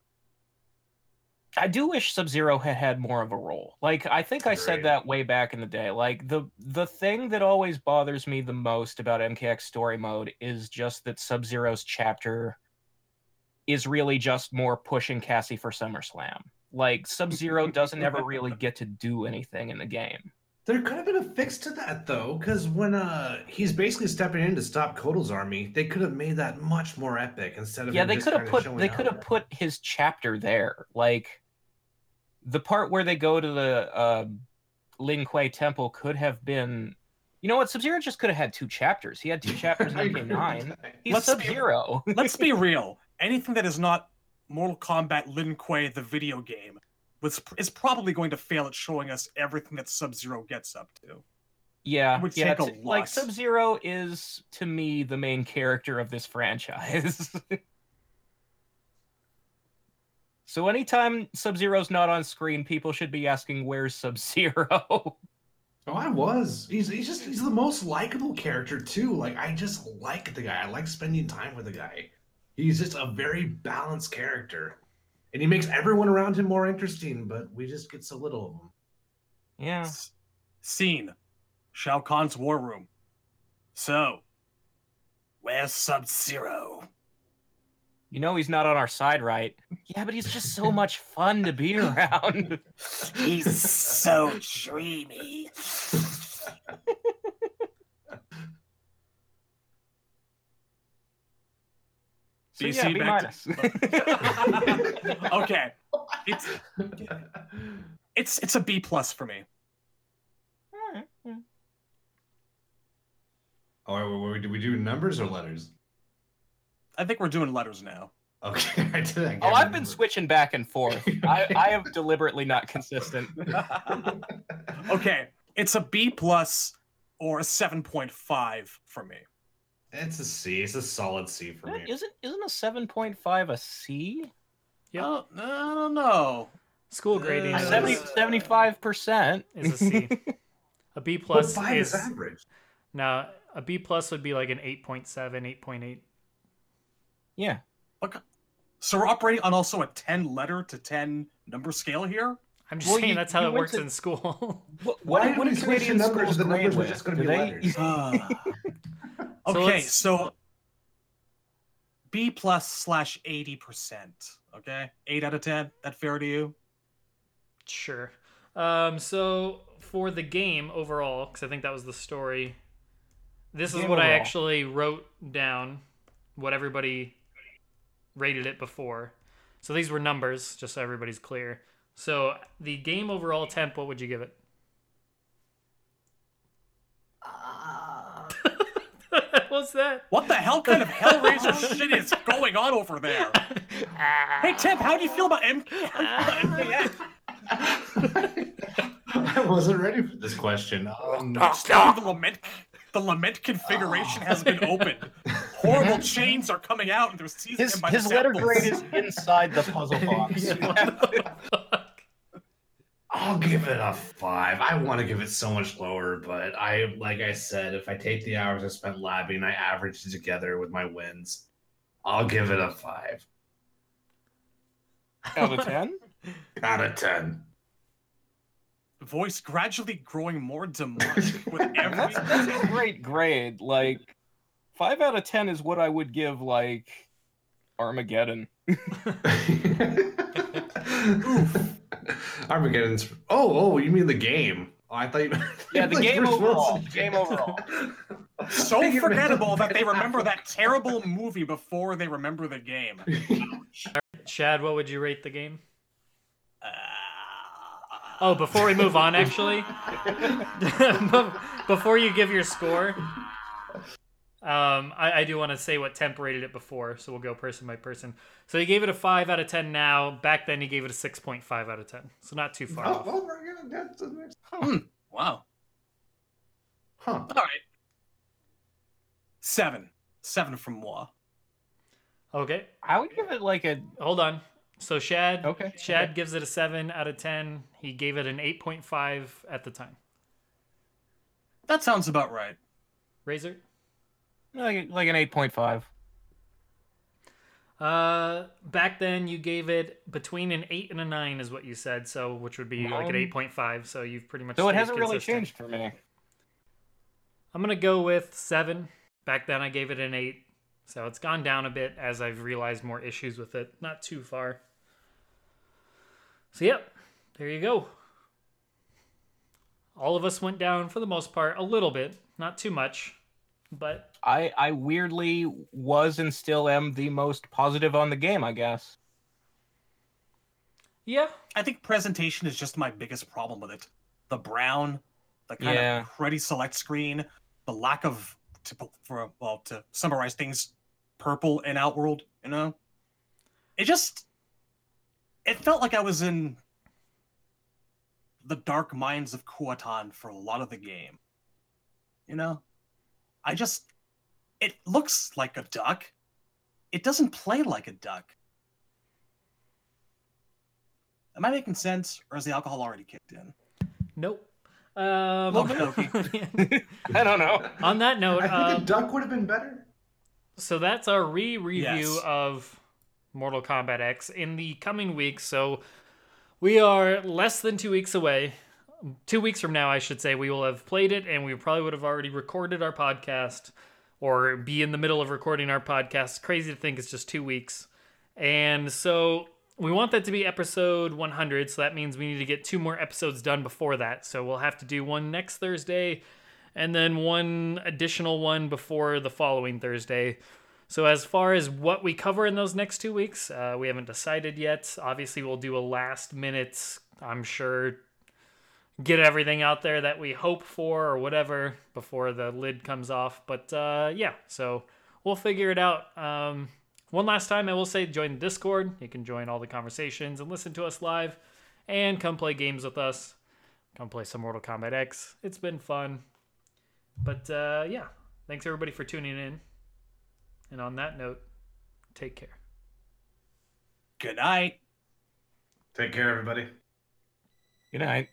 I do wish Sub Zero had had more of a role. Like I think I said that way back in the day. Like the the thing that always bothers me the most about MKX story mode is just that Sub Zero's chapter is really just more pushing Cassie for SummerSlam. Like Sub Zero doesn't ever really get to do anything in the game. There could have been a fix to that though, because when uh he's basically stepping in to stop Kotal's army, they could have made that much more epic instead of yeah him they could have put they could have put his chapter there. Like the part where they go to the uh, Lin Kuei temple could have been you know what? Sub-zero just could have had two chapters. He had two [LAUGHS] chapters in I agree with mk9 he's sub-zero. let's be [LAUGHS] real. Anything that is not Mortal Kombat Lin Kuei, the video game, was is probably going to fail at showing us everything that Sub Zero gets up to. yeah It would yeah take a it's- like sub-zero is to me the main character of this franchise [LAUGHS] so anytime sub-zero's not on screen people should be asking where's sub-zero [LAUGHS] Oh, I was. He's he's just he's the most likable character too. Like I just like the guy. I like spending time with the guy. He's just a very balanced character. And he makes everyone around him more interesting, but we just get so little of him. yeah S- Scene Shao Kahn's war room. So, where's Sub Zero? You know he's not on our side, right? Yeah, but he's just so [LAUGHS] much fun to be around. He's so dreamy. [LAUGHS] So, BC yeah, B back minus. [LAUGHS] [LAUGHS] okay, it's it's it's a B plus for me. Alright, yeah. Oh, wait, wait, do we do numbers or letters? I think we're doing letters now. Okay, [LAUGHS] I did. I Oh, I've been switching back and forth. I, I am deliberately not consistent. okay, it's a B plus or a seven point five for me. It's a C. It's a solid C for me. Isn't isn't a seven point five a C? Yep. Oh, I don't know. School grading Uh, is, 75 percent is a C. [LAUGHS] A B But plus five is is average. now a B plus would be like an 8.7, 8.8. yeah. Okay. So we're operating on also a ten letter to ten number scale here. I'm just Well, saying you- that's how it works to- in school. What, [LAUGHS] Why did what we do switch the Canadian numbers? schools The numbers grade were just gonna be they- letters. [LAUGHS] Ah. So okay, let's- so B plus slash eighty percent. Okay, eight out of ten. That fair to you? Sure. Um, so for the game overall, because I think that was the story, this is Game what I actually wrote down, what everybody rated it before. So these were numbers, just so everybody's clear. So the game overall Temp, what would you give it? What's that? What the hell kind of Hellraiser [LAUGHS] shit is going on over there? Hey Tim, how do you feel about M- MKX? [LAUGHS] I wasn't ready for this question. Um, The lament, the lament configuration has been opened. Horrible [LAUGHS] chains are coming out, and they're seizing His him by his the letter grade is inside the puzzle box. I'll give it a five. I want to give it so much lower, but I, like I said, if I take the hours I spent labbing, I averaged it together with my wins. I'll give it a five [LAUGHS] Out of ten? out of ten. Voice gradually growing more demonic [LAUGHS] with every. That's, that's a great grade. Like five out of ten is what I would give like Armageddon. [LAUGHS] [LAUGHS] Armageddon's. Oh, oh, you mean the game? Oh, I thought you. Yeah, the [LAUGHS] like game Bruce overall. Willis. Game overall. [LAUGHS] so forgettable that they remember that terrible movie before they remember the game. Chad, what would you rate the game? Uh, Oh, before we move on, actually, before you give your score, um, I, I do want to say what Temp rated it before, so we'll go person by person. So he gave it a five out of ten. Now, back then he gave it a six point five out of ten, so not too far Oh, off. well, we're gonna- that's the next- wow. Huh. All right. Seven. Seven from moi. Okay, I would give it like a hold on. So Chad, okay. Chad okay. gives it a seven out of ten. He gave it an eight point five at the time. That sounds about right. Razor. Like like an eight point five. Uh, back then you gave it between an eight and a nine, is what you said. So, which would be like an Um, eight point five. So you've pretty much. So it hasn't really changed for me. I'm gonna go with seven. Back then I gave it an eight, so it's gone down a bit as I've realized more issues with it. Not too far. So yep, there you go. All of us went down for the most part, a little bit, not too much, but I I weirdly was and still am the most positive on the game, I guess. yeah, I think presentation is just my biggest problem with it. The brown, the kind Yeah. of pretty select screen, the lack of to for well to summarize things, purple and Outworld. You know, it just it felt like I was in the dark minds of Kuatan for a lot of the game. You know, I just it looks like a duck. It doesn't play like a duck. Am I making sense, or is the alcohol already kicked in? nope. Um, Okey [LAUGHS] I don't know. on that note, I think um, a duck would have been better. So that's our re-review Yes. of Mortal Kombat X in the coming weeks. So we are less than two weeks away. Two weeks from now, I should say, we will have played it, and we probably would have already recorded our podcast, or be in the middle of recording our podcast. Crazy to think it's just two weeks, and so we want that to be episode 100. So that means we need to get two more episodes done before that. So we'll have to do one next Thursday, and then one additional one before the following Thursday. So, as far as what we cover in those next two weeks, uh, we haven't decided yet. Obviously, we'll do a last minute, I'm sure, get everything out there that we hope for or whatever before the lid comes off. But uh, yeah, so we'll figure it out. Um, one last time, I will say join the Discord. You can join all the conversations and listen to us live and come play games with us. Come play some Mortal Kombat X. It's been fun. But uh, yeah, thanks everybody for tuning in. And on that note, take care. Good night. Take care, everybody. Good night.